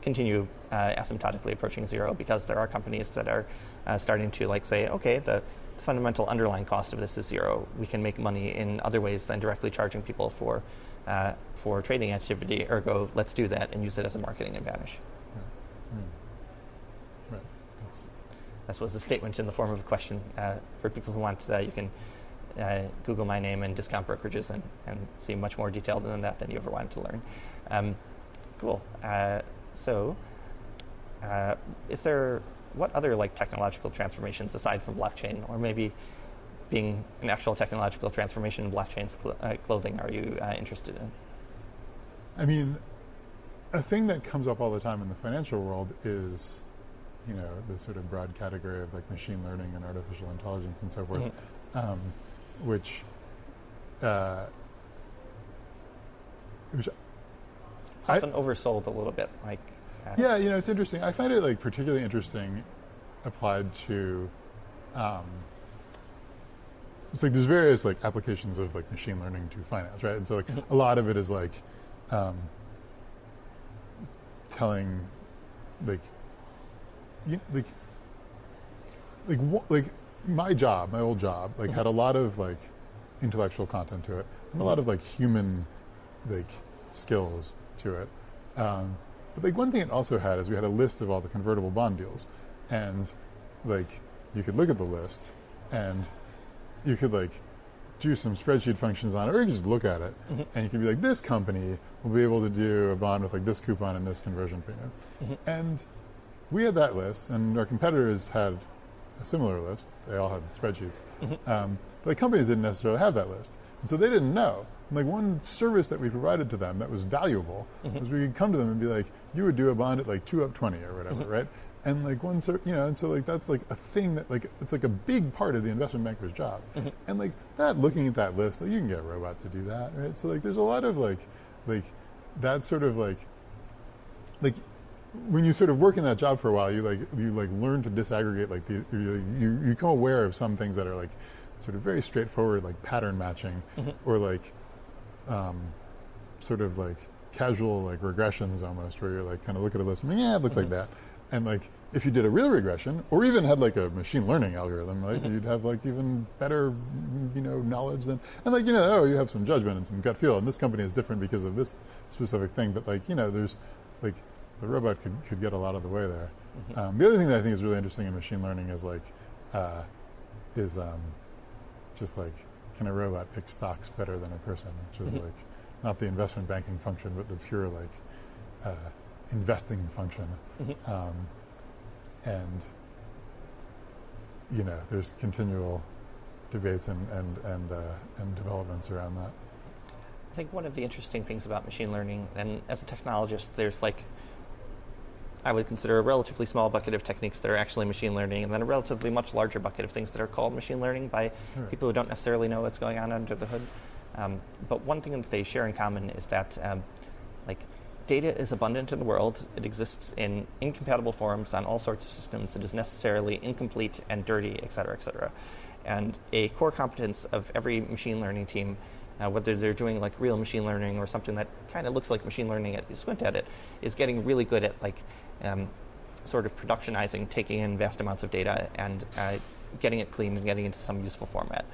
continue uh, asymptotically approaching zero because there are companies that are uh, starting to like say, okay, the, the, fundamental underlying cost of this is zero. We can make money in other ways than directly charging people for uh, for trading activity. Ergo, let's do that and use it as a marketing advantage. Right. Right. This was a statement in the form of a question. Uh, for people who want, uh, you can uh, Google my name and discount brokerages and, and see much more detail than that than you ever wanted to learn. Um, cool. Uh, so, uh, is there what other like technological transformations aside from blockchain, or maybe being an actual technological transformation in blockchain's cl- uh, clothing are you uh, interested in? I mean, a thing that comes up all the time in the financial world is, you know, the sort of broad category of like machine learning and artificial intelligence and so forth, Mm-hmm. um, which, uh, which, It's I- often oversold a little bit. Like, yeah, you know, it's interesting. I find it like particularly interesting applied to. Um, it's like there's various like applications of like machine learning to finance, right? And so like a lot of it is like um, telling, like, you, like, like like my job, my old job, like had a lot of like intellectual content to it and a lot of like human like skills to it. Um, but like one thing it also had is we had a list of all the convertible bond deals, and like you could look at the list, and you could like do some spreadsheet functions on it, or you could just look at it, mm-hmm. and you could be like, this company will be able to do a bond with like this coupon and this conversion premium, mm-hmm. and we had that list, and our competitors had a similar list. They all had spreadsheets, mm-hmm. um, but the companies didn't necessarily have that list, and so they didn't know. And like one service that we provided to them that was valuable mm-hmm. was we could come to them and be like, "You would do a bond at like two up twenty or whatever, mm-hmm. right?" And like one, ser- you know, and so like that's like a thing that like it's like a big part of the investment banker's job, mm-hmm. and like that looking at that list, like you can get a robot to do that, right? So like there's a lot of like like that sort of like like when you sort of work in that job for a while, you like you like learn to disaggregate like the you you, you become aware of some things that are like sort of very straightforward like pattern matching or like um, sort of like casual like regressions almost where you're like kind of look at a list and yeah it looks like that. And like if you did a real regression or even had like a machine learning algorithm like you'd have like even better you know knowledge than and like you know oh you have some judgment and some gut feel and this company is different because of this specific thing but like you know there's like the robot could, could get a lot of the way there. Um, the other thing that i think is really interesting in machine learning is like uh, is um, just like can a robot pick stocks better than a person which is like not the investment banking function but the pure like uh, investing function. Um, and you know there's continual debates and and and, uh, and developments around that. I think one of the interesting things about machine learning, and as a technologist, there's like, I would consider a relatively small bucket of techniques that are actually machine learning, and then a relatively much larger bucket of things that are called machine learning by Right. people who don't necessarily know what's going on under the hood. Um, but one thing that they share in common is that, um, like, data is abundant in the world. It exists in incompatible forms on all sorts of systems. It is necessarily incomplete and dirty, et cetera, et cetera. And a core competence of every machine learning team uh, whether they're doing like real machine learning or something that kind of looks like machine learning at you squint at it, is getting really good at like um, sort of productionizing, taking in vast amounts of data and uh, getting it cleaned and getting into some useful format.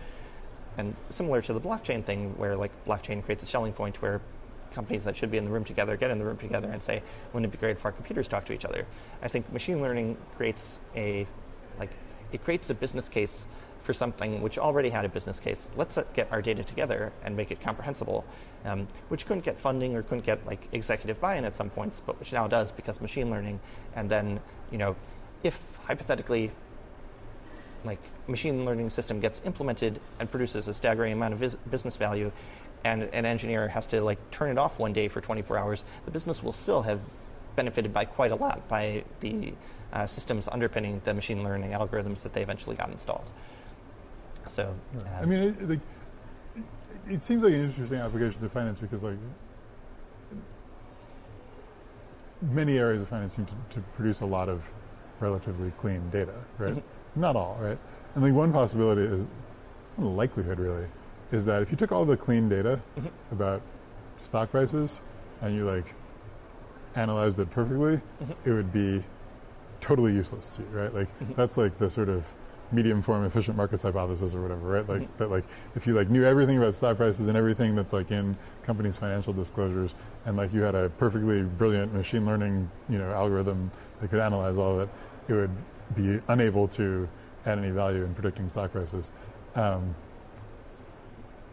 And similar to the blockchain thing, where like blockchain creates a Schelling point where companies that should be in the room together get in the room together and say, wouldn't it be great if our computers talk to each other? I think machine learning creates a like it creates a business case for something which already had a business case. Let's uh, get our data together and make it comprehensible, um, which couldn't get funding or couldn't get like executive buy-in at some points, but which now does because machine learning. And then, you know, if hypothetically, like machine learning system gets implemented and produces a staggering amount of vis- business value, and an engineer has to like turn it off one day for 24 hours, the business will still have benefited by quite a lot by the uh, systems underpinning the machine learning algorithms that they eventually got installed. So, uh, I um, mean, it, like, it, it seems like an interesting application to finance because, like, many areas of finance seem to, to produce a lot of relatively clean data, right? Mm-hmm. Not all, right? And like one possibility is, well, the likelihood really, is that if you took all the clean data mm-hmm. about stock prices and you like analyzed it perfectly, mm-hmm. it would be totally useless to you, right? Like that's like the sort of medium form efficient markets hypothesis or whatever, right? Like that like if you like knew everything about stock prices and everything that's like in companies' financial disclosures and like you had a perfectly brilliant machine learning, you know, algorithm that could analyze all of it, it would be unable to add any value in predicting stock prices. Um,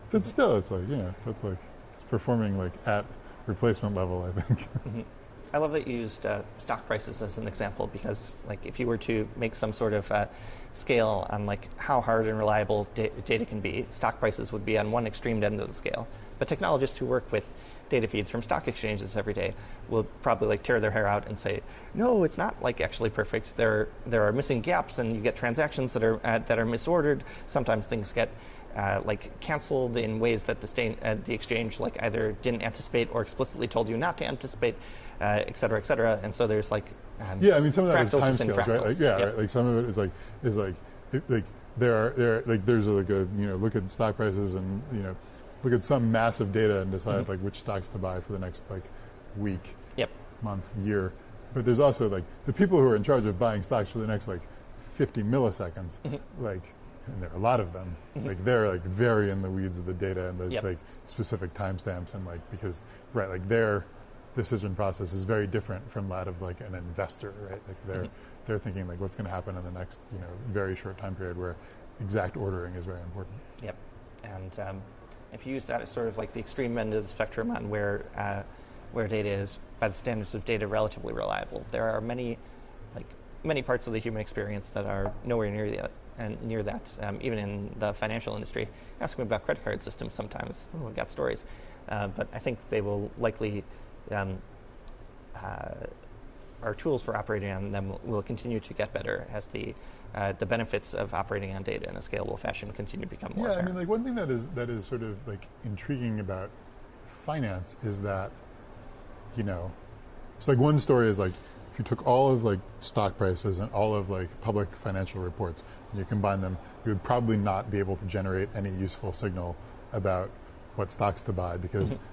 but still, it's like you know, that's like it's performing like at replacement level. I think. (laughs) I love that you used uh, stock prices as an example because, like, if you were to make some sort of uh, scale on like how hard and reliable da- data can be, stock prices would be on one extreme end of the scale. But technologists who work with data feeds from stock exchanges every day will probably like tear their hair out and say, no, it's not like actually perfect. There, there are missing gaps, and you get transactions that are uh, that are misordered. Sometimes things get uh, like canceled in ways that the, stain, uh, the exchange like either didn't anticipate or explicitly told you not to anticipate, uh, et cetera, et cetera. And so there's like um, yeah, I mean some of that is time scales, fractals. right? Like yeah, yep. right? like some of it is like is like it, like there are there like there's like a you know look at stock prices and you know look at some massive data and decide mm-hmm. like which stocks to buy for the next like week, yep. month, year. But there's also like the people who are in charge of buying stocks for the next like 50 milliseconds, mm-hmm. like and there are a lot of them. Mm-hmm. Like they're like very in the weeds of the data and the yep. like specific timestamps and like because right like their decision process is very different from that of like an investor, right? Like they're mm-hmm. they're thinking like what's going to happen in the next you know very short time period where exact ordering is very important. Yep, and um, if you use that as sort of like the extreme end of the spectrum on where uh, where data is, by the standards of data, relatively reliable, there are many like many parts of the human experience that are nowhere near the and near that, um, even in the financial industry. Ask them about credit card systems sometimes. Oh, we've got stories. Uh, but I think they will likely, um, uh, our tools for operating on them will continue to get better as the uh, the benefits of operating on data in a scalable fashion continue to become more. Yeah, apparent. I mean, like one thing that is that is sort of like intriguing about finance is that, you know, it's like one story is like if you took all of like stock prices and all of like public financial reports and you combine them, you would probably not be able to generate any useful signal about what stocks to buy because mm-hmm.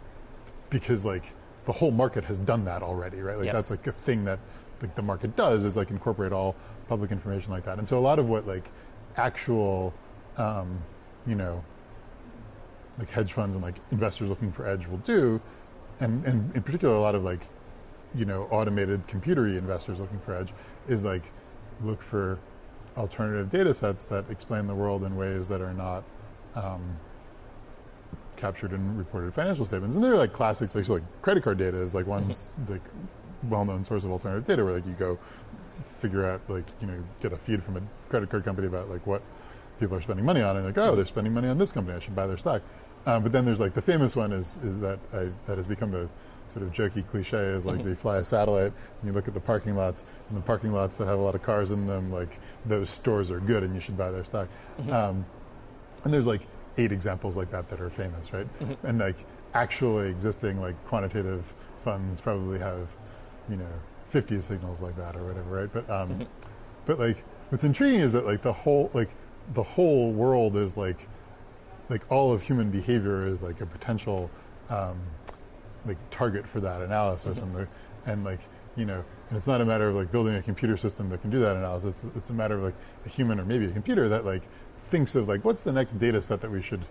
because like the whole market has done that already, right? Like yep. that's like a thing that like the market does is like incorporate all public information like that. And so a lot of what like actual um, you know like hedge funds and like investors looking for edge will do and, and in particular a lot of like you know, automated computery investors looking for edge is like look for alternative data sets that explain the world in ways that are not um, captured in reported financial statements. And they're like classics, like, so like credit card data is like one (laughs) like well-known source of alternative data where like you go figure out like, you know, get a feed from a credit card company about like what people are spending money on and like, oh, they're spending money on this company, I should buy their stock. Um, but then there's like the famous one is, is that I, that has become a sort of jokey cliche is like they fly a satellite and you look at the parking lots and the parking lots that have a lot of cars in them like those stores are good and you should buy their stock mm-hmm. um, and there's like eight examples like that that are famous right mm-hmm. and like actually existing like quantitative funds probably have you know 50 signals like that or whatever right but um, mm-hmm. but like what's intriguing is that like the whole like the whole world is like like all of human behavior is like a potential um, like target for that analysis mm-hmm. and the, and like you know and it's not a matter of like building a computer system that can do that analysis it's, it's a matter of like a human or maybe a computer that like thinks of like what's the next data set that we should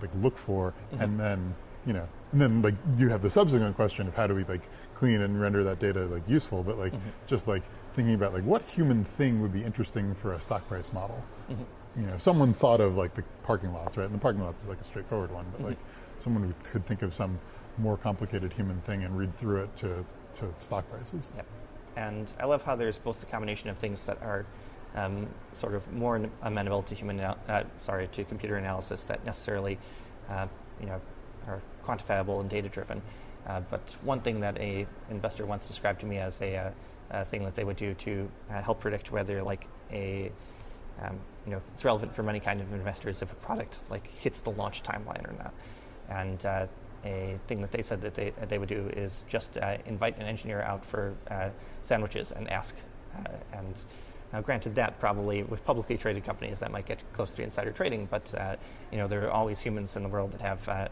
like look for mm-hmm. and then you know and then like you have the subsequent question of how do we like clean and render that data like useful but like mm-hmm. just like thinking about like what human thing would be interesting for a stock price model mm-hmm. you know someone thought of like the parking lots right and the parking lots is like a straightforward one but mm-hmm. like someone could think of some more complicated human thing and read through it to, to stock prices. Yep. And I love how there's both the combination of things that are um, sort of more amenable to human, uh, sorry, to computer analysis that necessarily, uh, you know, are quantifiable and data driven. Uh, but one thing that a investor once described to me as a, uh, a thing that they would do to uh, help predict whether like a um, you know, it's relevant for many kind of investors if a product like hits the launch timeline or not. And uh, a thing that they said that they, they would do is just uh, invite an engineer out for sandwiches and ask. And now, granted, that probably with publicly traded companies that might get close to insider trading, but you know there are always humans in the world that have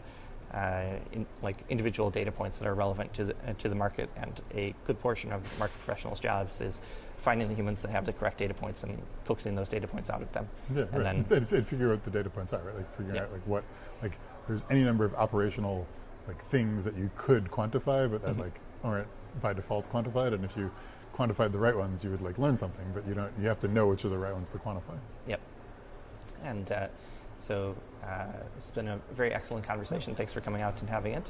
in, like individual data points that are relevant to the, to the market, and a good portion of market professionals' jobs is finding the humans that have the correct data points and coaxing those data points out of them. Yeah, and right. then and, figure out the data points are right? Like figuring yeah. out like what like there's any number of operational like things that you could quantify, but that mm-hmm. like aren't by default quantified. And if you quantified the right ones, you would like learn something. But you don't. You have to know which are the right ones to quantify. Yep. And uh, So uh, it's been a very excellent conversation. Thanks for coming out and having it.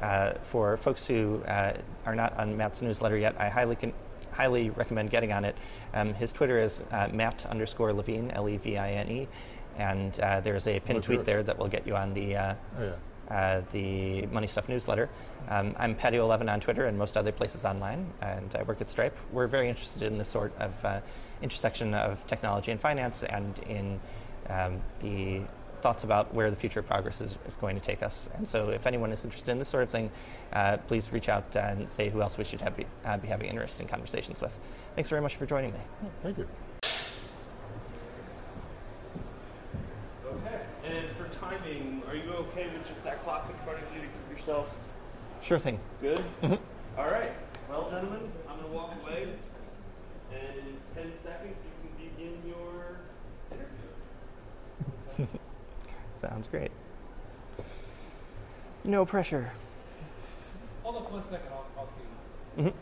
Uh, for folks who uh, are not on Matt's newsletter yet, I highly con- highly recommend getting on it. Um, his Twitter is uh, Matt underscore Levine, L E V I N E, and uh, there's a pinned tweet there that will get you on the uh, Oh yeah. uh, the Money Stuff newsletter. Um, I'm Patio11 on Twitter and most other places online, and I work at Stripe. We're very interested in this sort of uh, intersection of technology and finance and in um, the thoughts about where the future of progress is, is going to take us. And so, if anyone is interested in this sort of thing, uh, please reach out and say who else we should have be, uh, be having interesting conversations with. Thanks very much for joining me. Thank you. Okay. And for timing, are you okay with just that clock in front of you to keep yourself Sure thing. good? All right. Well, gentlemen, I'm going to walk away. And in 10 seconds, you can begin your interview. (laughs) Sounds great. No pressure. Hold up one second, I'll talk to you. Mhm.